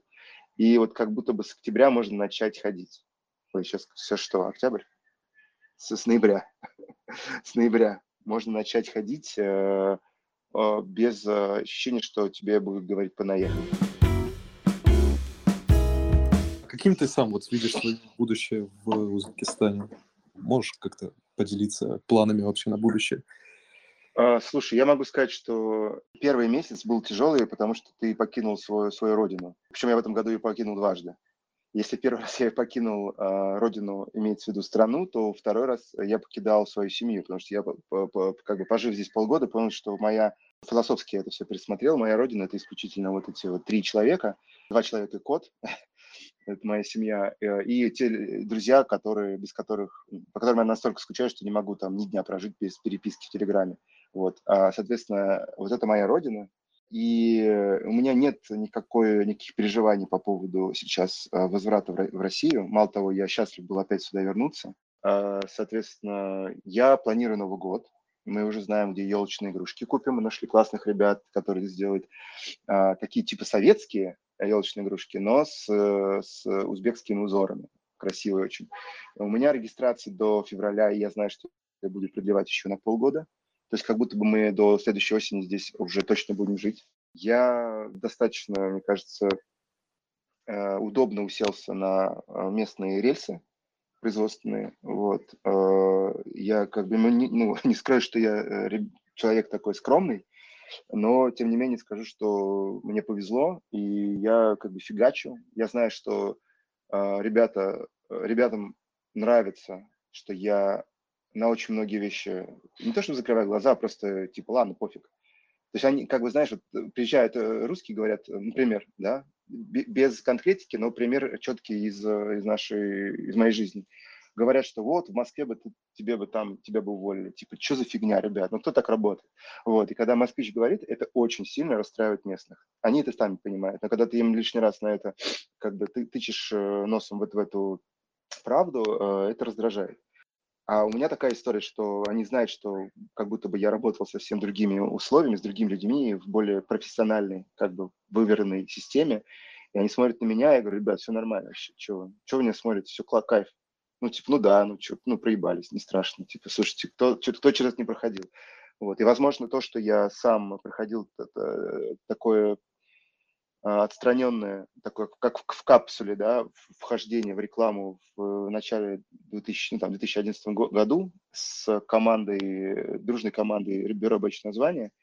И вот как будто бы с октября можно начать ходить. Ой, сейчас все что, октябрь? С, с ноября. с ноября можно начать ходить э, э, без э, ощущения, что тебе будут говорить понаехать каким ты сам вот видишь свое будущее в Узбекистане? Можешь как-то поделиться планами вообще на будущее? А, слушай, я могу сказать, что первый месяц был тяжелый, потому что ты покинул свою, свою родину. Причем я в этом году ее покинул дважды. Если первый раз я покинул э, родину, имеется в виду страну, то второй раз я покидал свою семью, потому что я, по, по, как бы пожив здесь полгода, понял, что моя философски это все пересмотрел. Моя родина это исключительно вот эти вот три человека, два человека и кот, это моя семья, э, и те друзья, которые, без которых, по которым я настолько скучаю, что не могу там ни дня прожить без переписки в Телеграме. Вот. А, соответственно, вот это моя родина, и у меня нет никакой, никаких переживаний по поводу сейчас а, возврата в Россию. Мало того, я счастлив был опять сюда вернуться. А, соответственно, я планирую Новый год. Мы уже знаем, где елочные игрушки купим. Мы нашли классных ребят, которые сделают такие типа советские, елочные игрушки, но с, с узбекскими узорами. Красивые очень. У меня регистрация до февраля, и я знаю, что это будет продлевать еще на полгода. То есть как будто бы мы до следующей осени здесь уже точно будем жить. Я достаточно, мне кажется, э, удобно уселся на э, местные рельсы производственные. Вот. Э, я как бы, ну, не, ну, скажу, что я человек такой скромный, но, тем не менее, скажу, что мне повезло, и я как бы фигачу. Я знаю, что ребята, ребятам нравится, что я на очень многие вещи, не то, что закрываю глаза, а просто типа, ладно, пофиг. То есть они, как бы, знаешь, вот приезжают э, русские, говорят, например, да, без конкретики, но пример четкий из, из нашей, из моей жизни говорят, что вот в Москве бы ты, тебе бы там, тебя бы уволили. Типа, что за фигня, ребят? Ну, кто так работает? Вот. И когда москвич говорит, это очень сильно расстраивает местных. Они это сами понимают. Но когда ты им лишний раз на это, как бы, ты тычешь э, носом вот в эту правду, э, это раздражает. А у меня такая история, что они знают, что как будто бы я работал совсем другими условиями, с другими людьми, в более профессиональной, как бы выверенной системе. И они смотрят на меня, я говорю, ребят, все нормально вообще, вы, что вы меня смотрите, все кайф. Ну, типа, ну да, ну что, ну проебались, не страшно. Типа, слушайте, кто, кто через это не проходил? Вот. И, возможно, то, что я сам проходил это, такое отстраненное, такое, как в, капсуле, да, вхождение в рекламу в начале 2000, ну, там, 2011 году с командой, дружной командой бюро названия –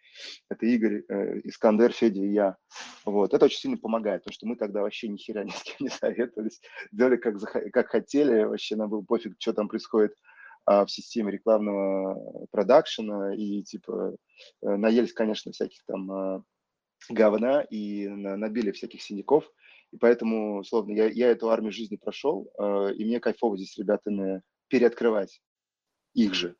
это Игорь, э, Искандер, Федя и я. Вот. Это очень сильно помогает, потому что мы тогда вообще ни хера ни с кем не советовались, делали как, как хотели, вообще нам было пофиг, что там происходит а, в системе рекламного продакшена и типа э, наелись, конечно, всяких там а, говна и набили всяких синяков. И поэтому, условно, я, я эту армию жизни прошел, э, и мне кайфово здесь с ребятами переоткрывать их же.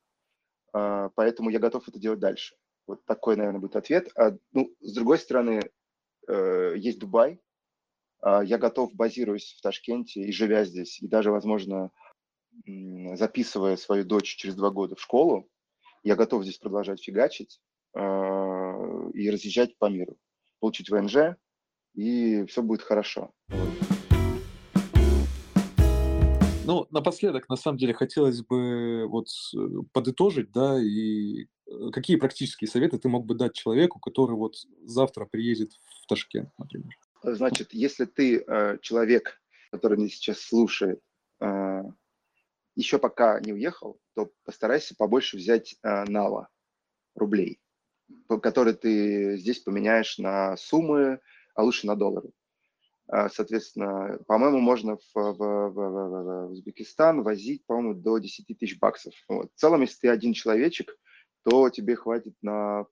Э, поэтому я готов это делать дальше. Вот такой, наверное, будет ответ. А, ну, с другой стороны, э, есть Дубай. Э, я готов, базируясь в Ташкенте и живя здесь, и даже, возможно, записывая свою дочь через два года в школу, я готов здесь продолжать фигачить э, и разъезжать по миру, получить ВНЖ, и все будет хорошо. Ну, напоследок, на самом деле, хотелось бы вот э, подытожить, да, и э, какие практические советы ты мог бы дать человеку, который вот завтра приедет в Ташкент, например? Значит, если ты э, человек, который меня сейчас слушает, э, еще пока не уехал, то постарайся побольше взять э, нала, рублей, которые ты здесь поменяешь на суммы, а лучше на доллары. А, соответственно, по-моему, можно в, в, в, в Узбекистан возить, по-моему, до 10 тысяч баксов. Вот. В целом, если ты один человечек, то тебе хватит на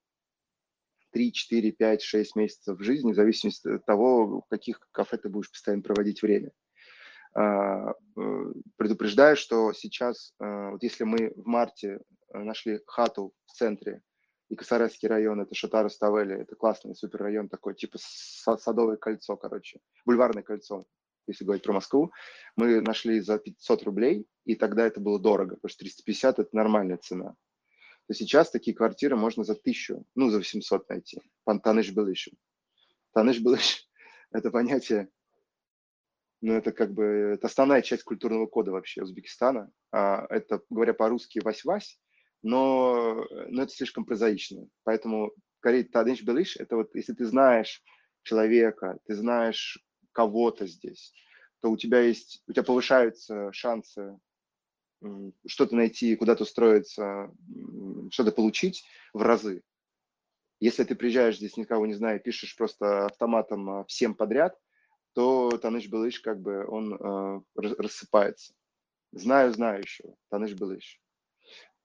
3, 4, 5, 6 месяцев жизни, в зависимости от того, в каких кафе ты будешь постоянно проводить время. А, э, предупреждаю, что сейчас, э, вот если мы в марте э, нашли хату в центре и Косарецкий район, это Шатара Ставели, это классный супер район такой, типа садовое кольцо, короче, бульварное кольцо, если говорить про Москву, мы нашли за 500 рублей, и тогда это было дорого, потому что 350 – это нормальная цена. То сейчас такие квартиры можно за 1000, ну, за 800 найти. Таныш Белыш. Таныш Белыш – это понятие, ну, это как бы это основная часть культурного кода вообще Узбекистана. А, это, говоря по-русски, вась-вась, но, но это слишком прозаично. Поэтому скорее тадыш белыш – это вот если ты знаешь человека, ты знаешь кого-то здесь, то у тебя есть, у тебя повышаются шансы что-то найти, куда-то устроиться, что-то получить в разы. Если ты приезжаешь здесь, никого не зная, пишешь просто автоматом а, всем подряд, то Таныш Белыш как бы он э, рассыпается. Знаю знающего, Таныш Белыш.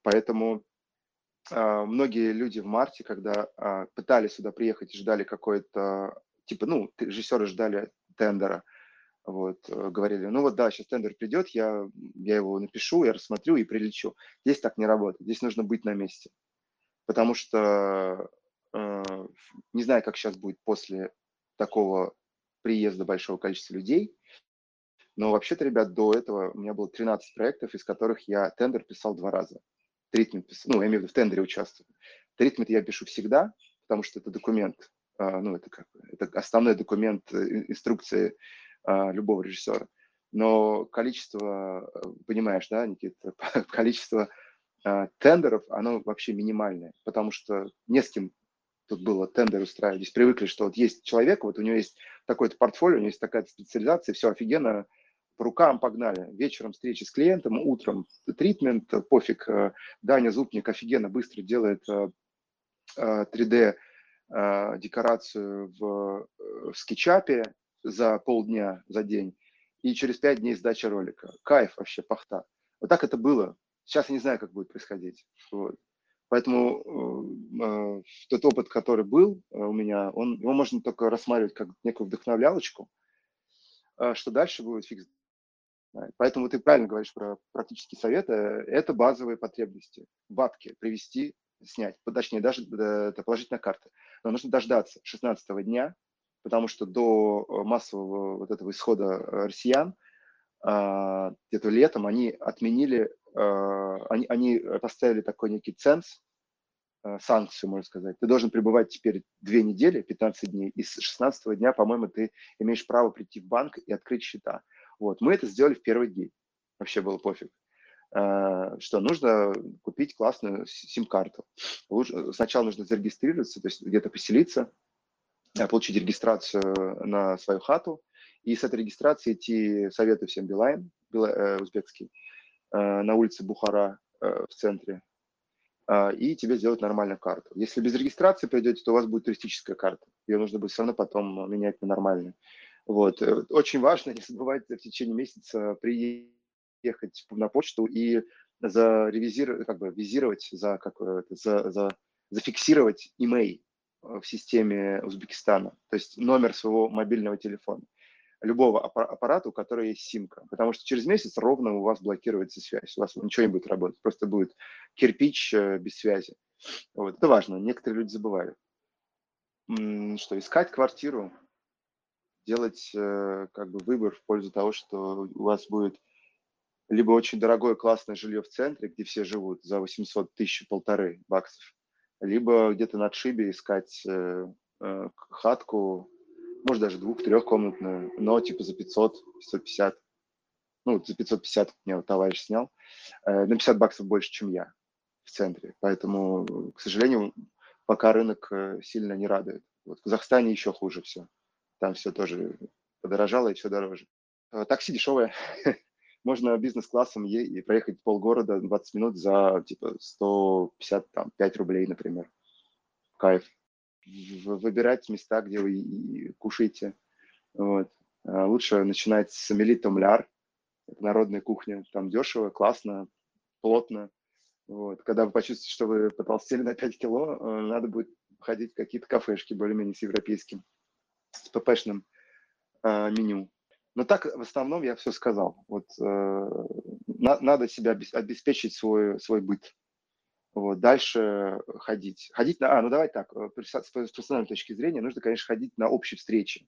Поэтому э, многие люди в марте, когда э, пытались сюда приехать и ждали какой-то, типа, ну, режиссеры ждали тендера, вот, э, говорили, ну вот да, сейчас тендер придет, я, я его напишу, я рассмотрю и прилечу. Здесь так не работает, здесь нужно быть на месте. Потому что э, не знаю, как сейчас будет после такого приезда большого количества людей, но вообще-то, ребят, до этого у меня было 13 проектов, из которых я тендер писал два раза тритмент, ну, я имею в виду в тендере участвую. Тритмент я пишу всегда, потому что это документ, а, ну, это как это основной документ э, инструкции а, любого режиссера. Но количество, э, понимаешь, да, Никита, количество а, тендеров, оно вообще минимальное, потому что не с кем тут было тендер устраивать. Здесь привыкли, что вот есть человек, вот у него есть такой-то портфолио, у него есть такая-то специализация, все офигенно, по рукам погнали. Вечером встречи с клиентом, утром тритмент, пофиг. Э, Даня Зубник офигенно быстро делает 3D э, э, декорацию в, в скетчапе за полдня, за день. И через пять дней сдача ролика. Кайф вообще, пахта. Вот так это было. Сейчас я не знаю, как будет происходить. Вот. Поэтому э, тот опыт, который был у меня, он, его можно только рассматривать как некую вдохновлялочку. Э, что дальше будет, фиг Поэтому ты правильно говоришь про практические советы. Это базовые потребности. Бабки привести, снять, точнее, даже это положить на карты. Но нужно дождаться 16 дня, потому что до э, массового вот этого исхода э, россиян а, где-то летом они отменили, а, они, они поставили такой некий ценз, э, санкцию, можно сказать. Ты должен пребывать теперь две недели, 15 дней, и с 16 дня, по-моему, ты имеешь право прийти в банк и открыть счета. Вот. Мы это сделали в первый день. Вообще было пофиг. А, что нужно купить классную сим-карту. Сначала нужно зарегистрироваться, то есть где-то поселиться, а, получить регистрацию на свою хату, и с этой регистрации идти, советую всем Билайн, э, узбекский, э, на улице Бухара э, в центре, а, и тебе сделать нормальную карту. Если без регистрации придете, то у вас будет туристическая карта. Ее нужно будет все равно потом менять на нормальную. Вот. Очень важно не забывать в течение месяца приехать на почту и заревизировать, как бы визировать, за, как, за, за, зафиксировать имей в системе Узбекистана, то есть номер своего мобильного телефона любого аппарата, у которого есть симка. Потому что через месяц ровно у вас блокируется связь. У вас ничего не будет работать. Просто будет кирпич э, без связи. Вот. Это важно. Некоторые люди забывают. Что, искать квартиру, делать э, как бы выбор в пользу того, что у вас будет либо очень дорогое классное жилье в центре, где все живут за 800 тысяч, полторы баксов, либо где-то на отшибе искать э, э, хатку, может даже двух-трехкомнатную, но типа за 500, 550. Ну, за 550 мне вот товарищ снял. Э, на 50 баксов больше, чем я в центре. Поэтому, к сожалению, пока рынок э, сильно не радует. Вот в Казахстане еще хуже все. Там все тоже подорожало и все дороже. Э, такси дешевое. Можно бизнес-классом и проехать полгорода 20 минут за типа 155 рублей, например. Кайф. Выбирать места, где вы кушаете. Вот. А лучше начинать с Амелитом Ляр. Это народная кухня. Там дешево, классно, плотно. Вот. Когда вы почувствуете, что вы потолстели на 5 кило, э, надо будет ходить в какие-то кафешки более-менее с европейским, с ППшным э, меню. Но так в основном я все сказал. Вот, э, на, надо себя обеспечить свой, свой быт. Вот, дальше ходить. Ходить на... А, ну давай так, э, с профессиональной точки зрения нужно, конечно, ходить на общие встречи.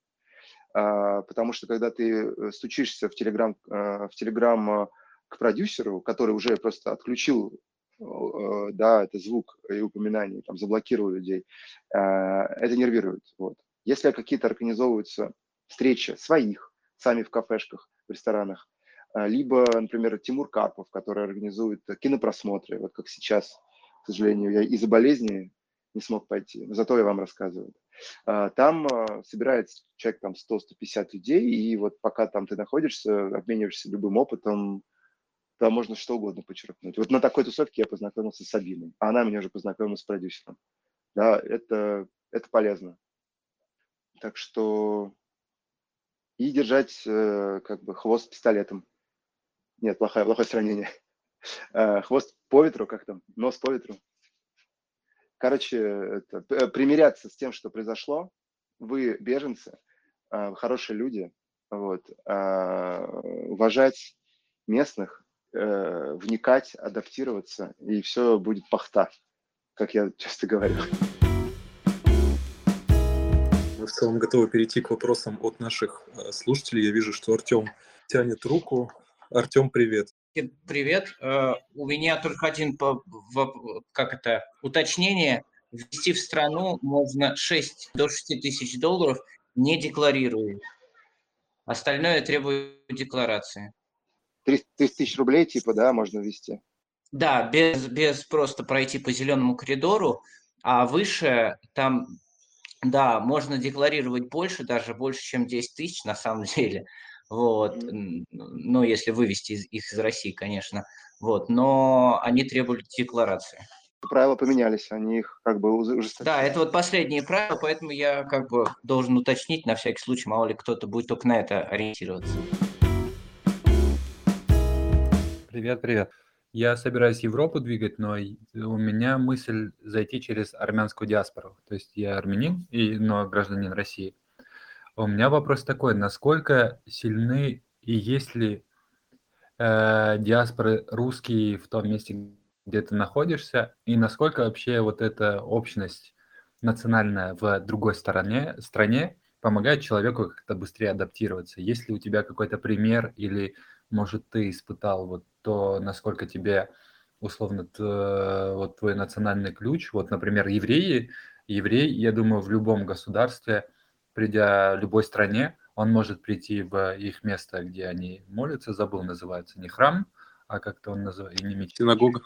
А, потому что когда ты э, стучишься в Телеграм, в Телеграм к продюсеру, который уже просто отключил Э, да, это звук и упоминание, там, заблокировал людей, э, это нервирует. Вот. Если какие-то организовываются встречи своих, сами в кафешках, в ресторанах, э, либо, например, Тимур Карпов, который организует кинопросмотры, вот как сейчас, к сожалению, я из-за болезни не смог пойти, но зато я вам рассказываю. Там собирается человек там 100-150 людей, и вот пока там ты находишься, обмениваешься любым опытом, там можно что угодно подчеркнуть. Вот на такой тусовке я познакомился с Сабиной, а она меня уже познакомила с продюсером. Да, это, это полезно. Так что и держать э, как бы хвост пистолетом. Нет, плохое, плохое сравнение. Э, хвост по ветру, как там, нос по ветру. Короче, это, примиряться с тем, что произошло. Вы беженцы, э, хорошие люди. Вот, э, уважать местных, э, вникать, адаптироваться, и все будет пахта, как я часто говорю. В целом готовы перейти к вопросам от наших э, слушателей. Я вижу, что Артем тянет руку. Артем, привет. Привет. Э, у меня только один как это, уточнение. Ввести в страну можно 6 до 6 тысяч долларов, не декларируя. Остальное требует декларации. 30 тысяч рублей, типа, да, можно ввести? Да, без, без просто пройти по зеленому коридору, а выше там, да, можно декларировать больше, даже больше, чем 10 тысяч на самом деле. Вот, mm-hmm. ну, если вывести из, их из России, конечно. Вот, но они требуют декларации. Правила поменялись, они их как бы ужесточили. Да, это вот последние правила, поэтому я как бы должен уточнить на всякий случай, мало ли кто-то будет только на это ориентироваться. Привет, привет. Я собираюсь Европу двигать, но у меня мысль зайти через армянскую диаспору. То есть я армянин, и, но гражданин России. У меня вопрос такой, насколько сильны и есть ли э, диаспоры русские в том месте, где ты находишься, и насколько вообще вот эта общность национальная в другой стороне, стране помогает человеку как-то быстрее адаптироваться? Есть ли у тебя какой-то пример или, может, ты испытал вот то насколько тебе условно вот твой национальный ключ, вот, например, евреи, еврей, я думаю, в любом государстве, придя в любой стране, он может прийти в их место, где они молятся, забыл, называется, не храм, а как-то он называется, не мечеть. Синагога.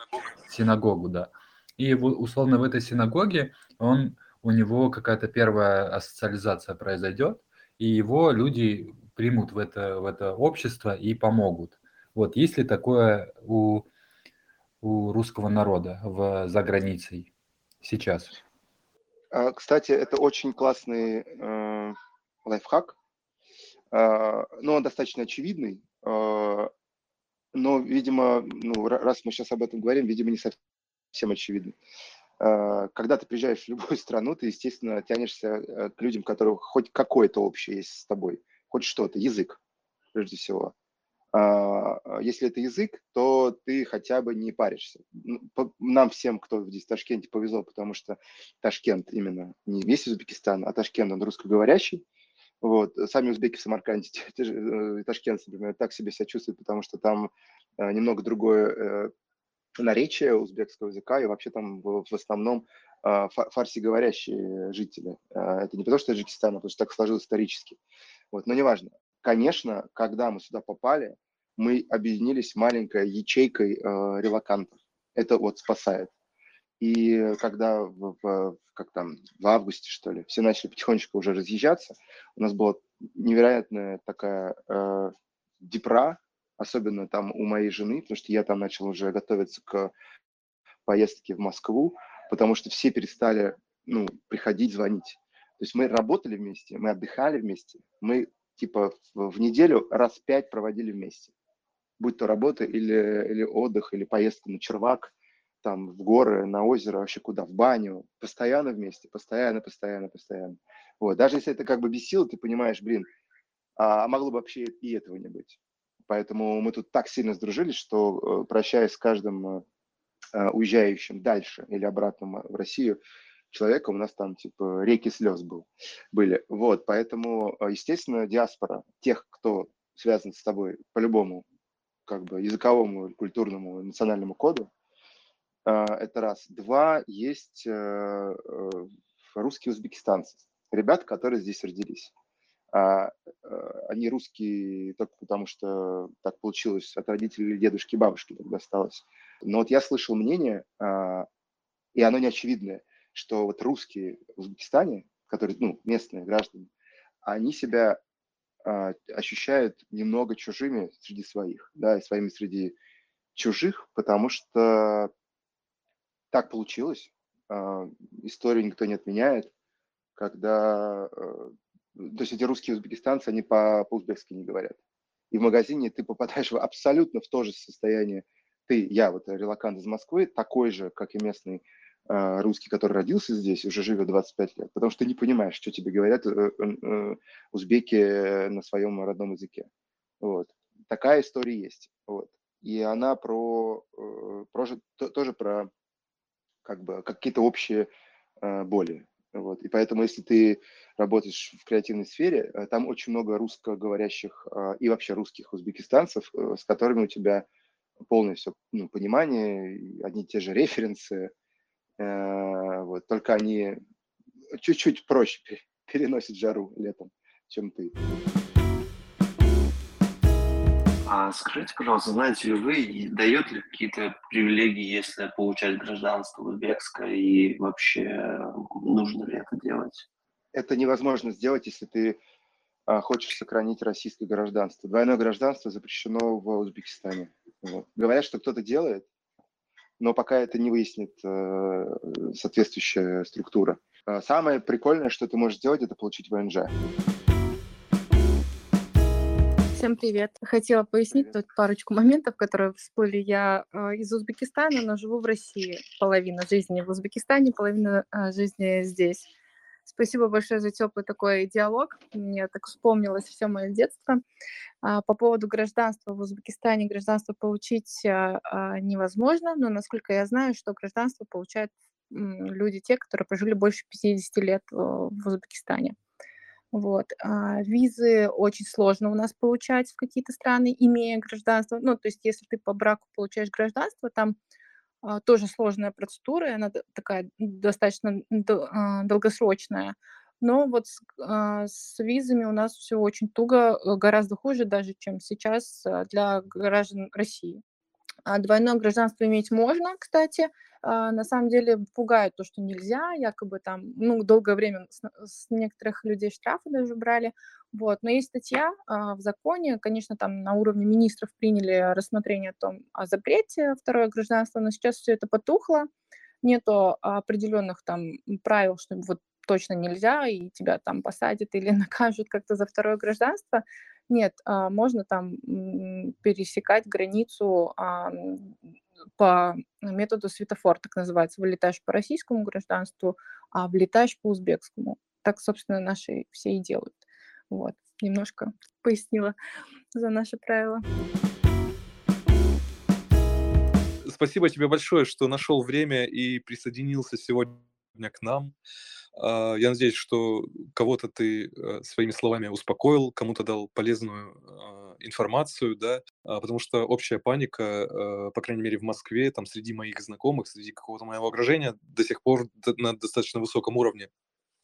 Синагогу, да. И условно в этой синагоге он, у него какая-то первая асоциализация произойдет, и его люди примут в это, в это общество и помогут. Вот есть ли такое у, у русского народа в, за границей сейчас? А, кстати, это очень классный э, лайфхак, э, но он достаточно очевидный. Э, но, видимо, ну, раз мы сейчас об этом говорим, видимо, не совсем очевидно. А, когда ты приезжаешь в любую страну, ты, естественно, тянешься э, к людям, которые хоть какое-то общее есть с тобой, хоть что-то, язык, прежде всего. А, если это язык, то ты хотя бы не паришься. Нам всем, кто здесь в Ташкенте, повезло, потому что Ташкент именно не весь Узбекистан, а Ташкент, он русскоговорящий. Вот. Сами узбеки в Самарканде, э, Ташкент, например, так себе себя чувствуют, потому что там э, немного другое наречие узбекского языка, и вообще там в, основном э, фарсиговорящие жители. Э, это не потому, что Таджикистан, а потому что так сложилось исторически. Вот, но неважно. Конечно, когда мы сюда попали, мы объединились маленькой ячейкой э, релакантов. Это вот спасает. И когда в, в, как там, в августе, что ли, все начали потихонечку уже разъезжаться, у нас была невероятная такая э, депра, особенно там у моей жены, потому что я там начал уже готовиться к поездке в Москву, потому что все перестали ну, приходить, звонить. То есть мы работали вместе, мы отдыхали вместе, мы типа в, неделю раз пять проводили вместе. Будь то работа или, или отдых, или поездка на червак, там в горы, на озеро, вообще куда, в баню. Постоянно вместе, постоянно, постоянно, постоянно. Вот. Даже если это как бы бесило, ты понимаешь, блин, а могло бы вообще и этого не быть. Поэтому мы тут так сильно сдружились, что э, прощаясь с каждым э, э, уезжающим дальше или обратно в Россию человека, у нас там типа реки слез был, были. Вот, поэтому, естественно, диаспора тех, кто связан с тобой по-любому как бы языковому, культурному, национальному коду, это раз. Два, есть русские узбекистанцы, ребята, которые здесь родились. А, а, они русские только потому, что так получилось от родителей дедушки, бабушки так досталось. Но вот я слышал мнение, а, и оно не очевидное, что вот русские в Узбекистане, которые, ну, местные граждане, они себя ощущают немного чужими среди своих, да, и своими среди чужих, потому что так получилось, историю никто не отменяет, когда э, то есть эти русские узбекистанцы, они по- по-узбекски не говорят. И в магазине ты попадаешь в абсолютно в то же состояние. Ты, я вот релакант из Москвы, такой же, как и местный э, русский, который родился здесь, уже живет 25 лет. Потому что ты не понимаешь, что тебе говорят э, э, э узбеки на своем родном языке. Вот. Такая история есть. Вот. И она про, про тоже про как бы какие-то общие боли. Вот. И поэтому, если ты работаешь в креативной сфере, там очень много русскоговорящих а, и вообще русских узбекистанцев, с которыми у тебя полное все ну, понимание, одни и те же референсы, вот, только они чуть-чуть проще переносят жару летом, чем ты. А скажите, пожалуйста, знаете ли вы, дает ли какие-то привилегии, если получать гражданство узбекское, и вообще нужно ли это делать? Это невозможно сделать, если ты а, хочешь сохранить российское гражданство. Двойное гражданство запрещено в Узбекистане. Вот. Говорят, что кто-то делает, но пока это не выяснит э, соответствующая структура. А самое прикольное, что ты можешь сделать, это получить ВНЖ. Всем привет. Хотела пояснить тут парочку моментов, которые всплыли. Я э, из Узбекистана, но живу в России. Половина жизни в Узбекистане, половина э, жизни здесь. Спасибо большое за теплый такой диалог. Мне так вспомнилось все мое детство. А, по поводу гражданства в Узбекистане гражданство получить а, а, невозможно, но насколько я знаю, что гражданство получают люди, те, которые прожили больше 50 лет э, в Узбекистане. Вот. Визы очень сложно у нас получать в какие-то страны, имея гражданство. Ну, то есть если ты по браку получаешь гражданство, там тоже сложная процедура, она такая достаточно а, долгосрочная. Но вот с, а, с визами у нас все очень туго, э, гораздо хуже даже, чем сейчас а, для граждан России. А двойное гражданство иметь можно, кстати, а, на самом деле пугает то, что нельзя, якобы там, ну, долгое время с, с некоторых людей штрафы даже брали, вот, но есть статья а, в законе, конечно, там на уровне министров приняли рассмотрение о том, о запрете второе гражданство, но сейчас все это потухло, нету определенных там правил, что вот точно нельзя, и тебя там посадят или накажут как-то за второе гражданство. Нет, а, можно там пересекать границу а, по методу светофор, так называется. Вылетаешь по российскому гражданству, а влетаешь по узбекскому. Так, собственно, наши все и делают. Вот, немножко пояснила за наши правила. Спасибо тебе большое, что нашел время и присоединился сегодня к нам. А, я надеюсь, что кого-то ты э, своими словами успокоил, кому-то дал полезную а, информацию, да, а, потому что общая паника, э, по крайней мере в Москве, там среди моих знакомых, среди какого-то моего окружения до сих пор на достаточно высоком уровне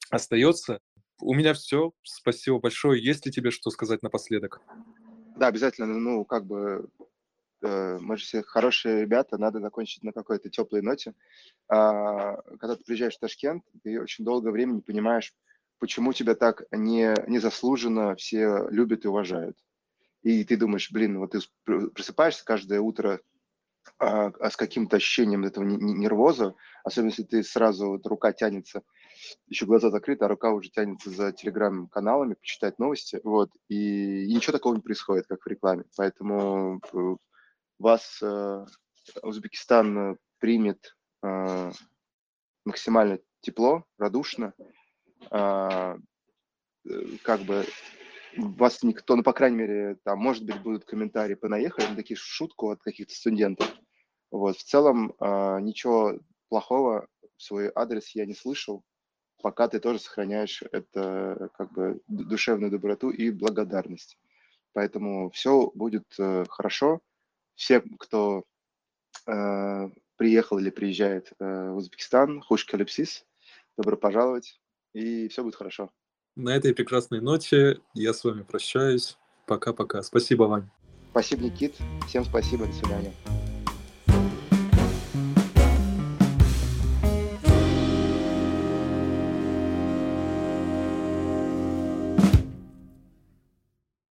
остается. У меня все. Спасибо большое. Есть ли тебе что сказать напоследок? Да, обязательно. Ну, как бы мы же все хорошие ребята, надо закончить на какой-то теплой ноте. А, когда ты приезжаешь в Ташкент, ты очень долгое время не понимаешь, почему тебя так не, незаслуженно все любят и уважают. И ты думаешь, блин, вот ты просыпаешься каждое утро а, а с каким-то ощущением этого нервоза, особенно если ты сразу, вот рука тянется, еще глаза закрыты, а рука уже тянется за телеграм-каналами, почитать новости, вот, и, и ничего такого не происходит, как в рекламе. Поэтому э, вас э, Узбекистан э, примет э, максимально тепло, радушно, как бы вас никто, ну, по крайней мере, там, может быть, будут комментарии понаехали, на такие шутку от каких-то студентов. Вот, в целом, ничего плохого в свой адрес я не слышал, пока ты тоже сохраняешь это, как бы, душевную доброту и благодарность. Поэтому все будет хорошо все, кто э, приехал или приезжает э, в Узбекистан, хуш калипсис, добро пожаловать, и все будет хорошо. На этой прекрасной ноте я с вами прощаюсь. Пока-пока. Спасибо, Вань. Спасибо, Никит. Всем спасибо. До свидания.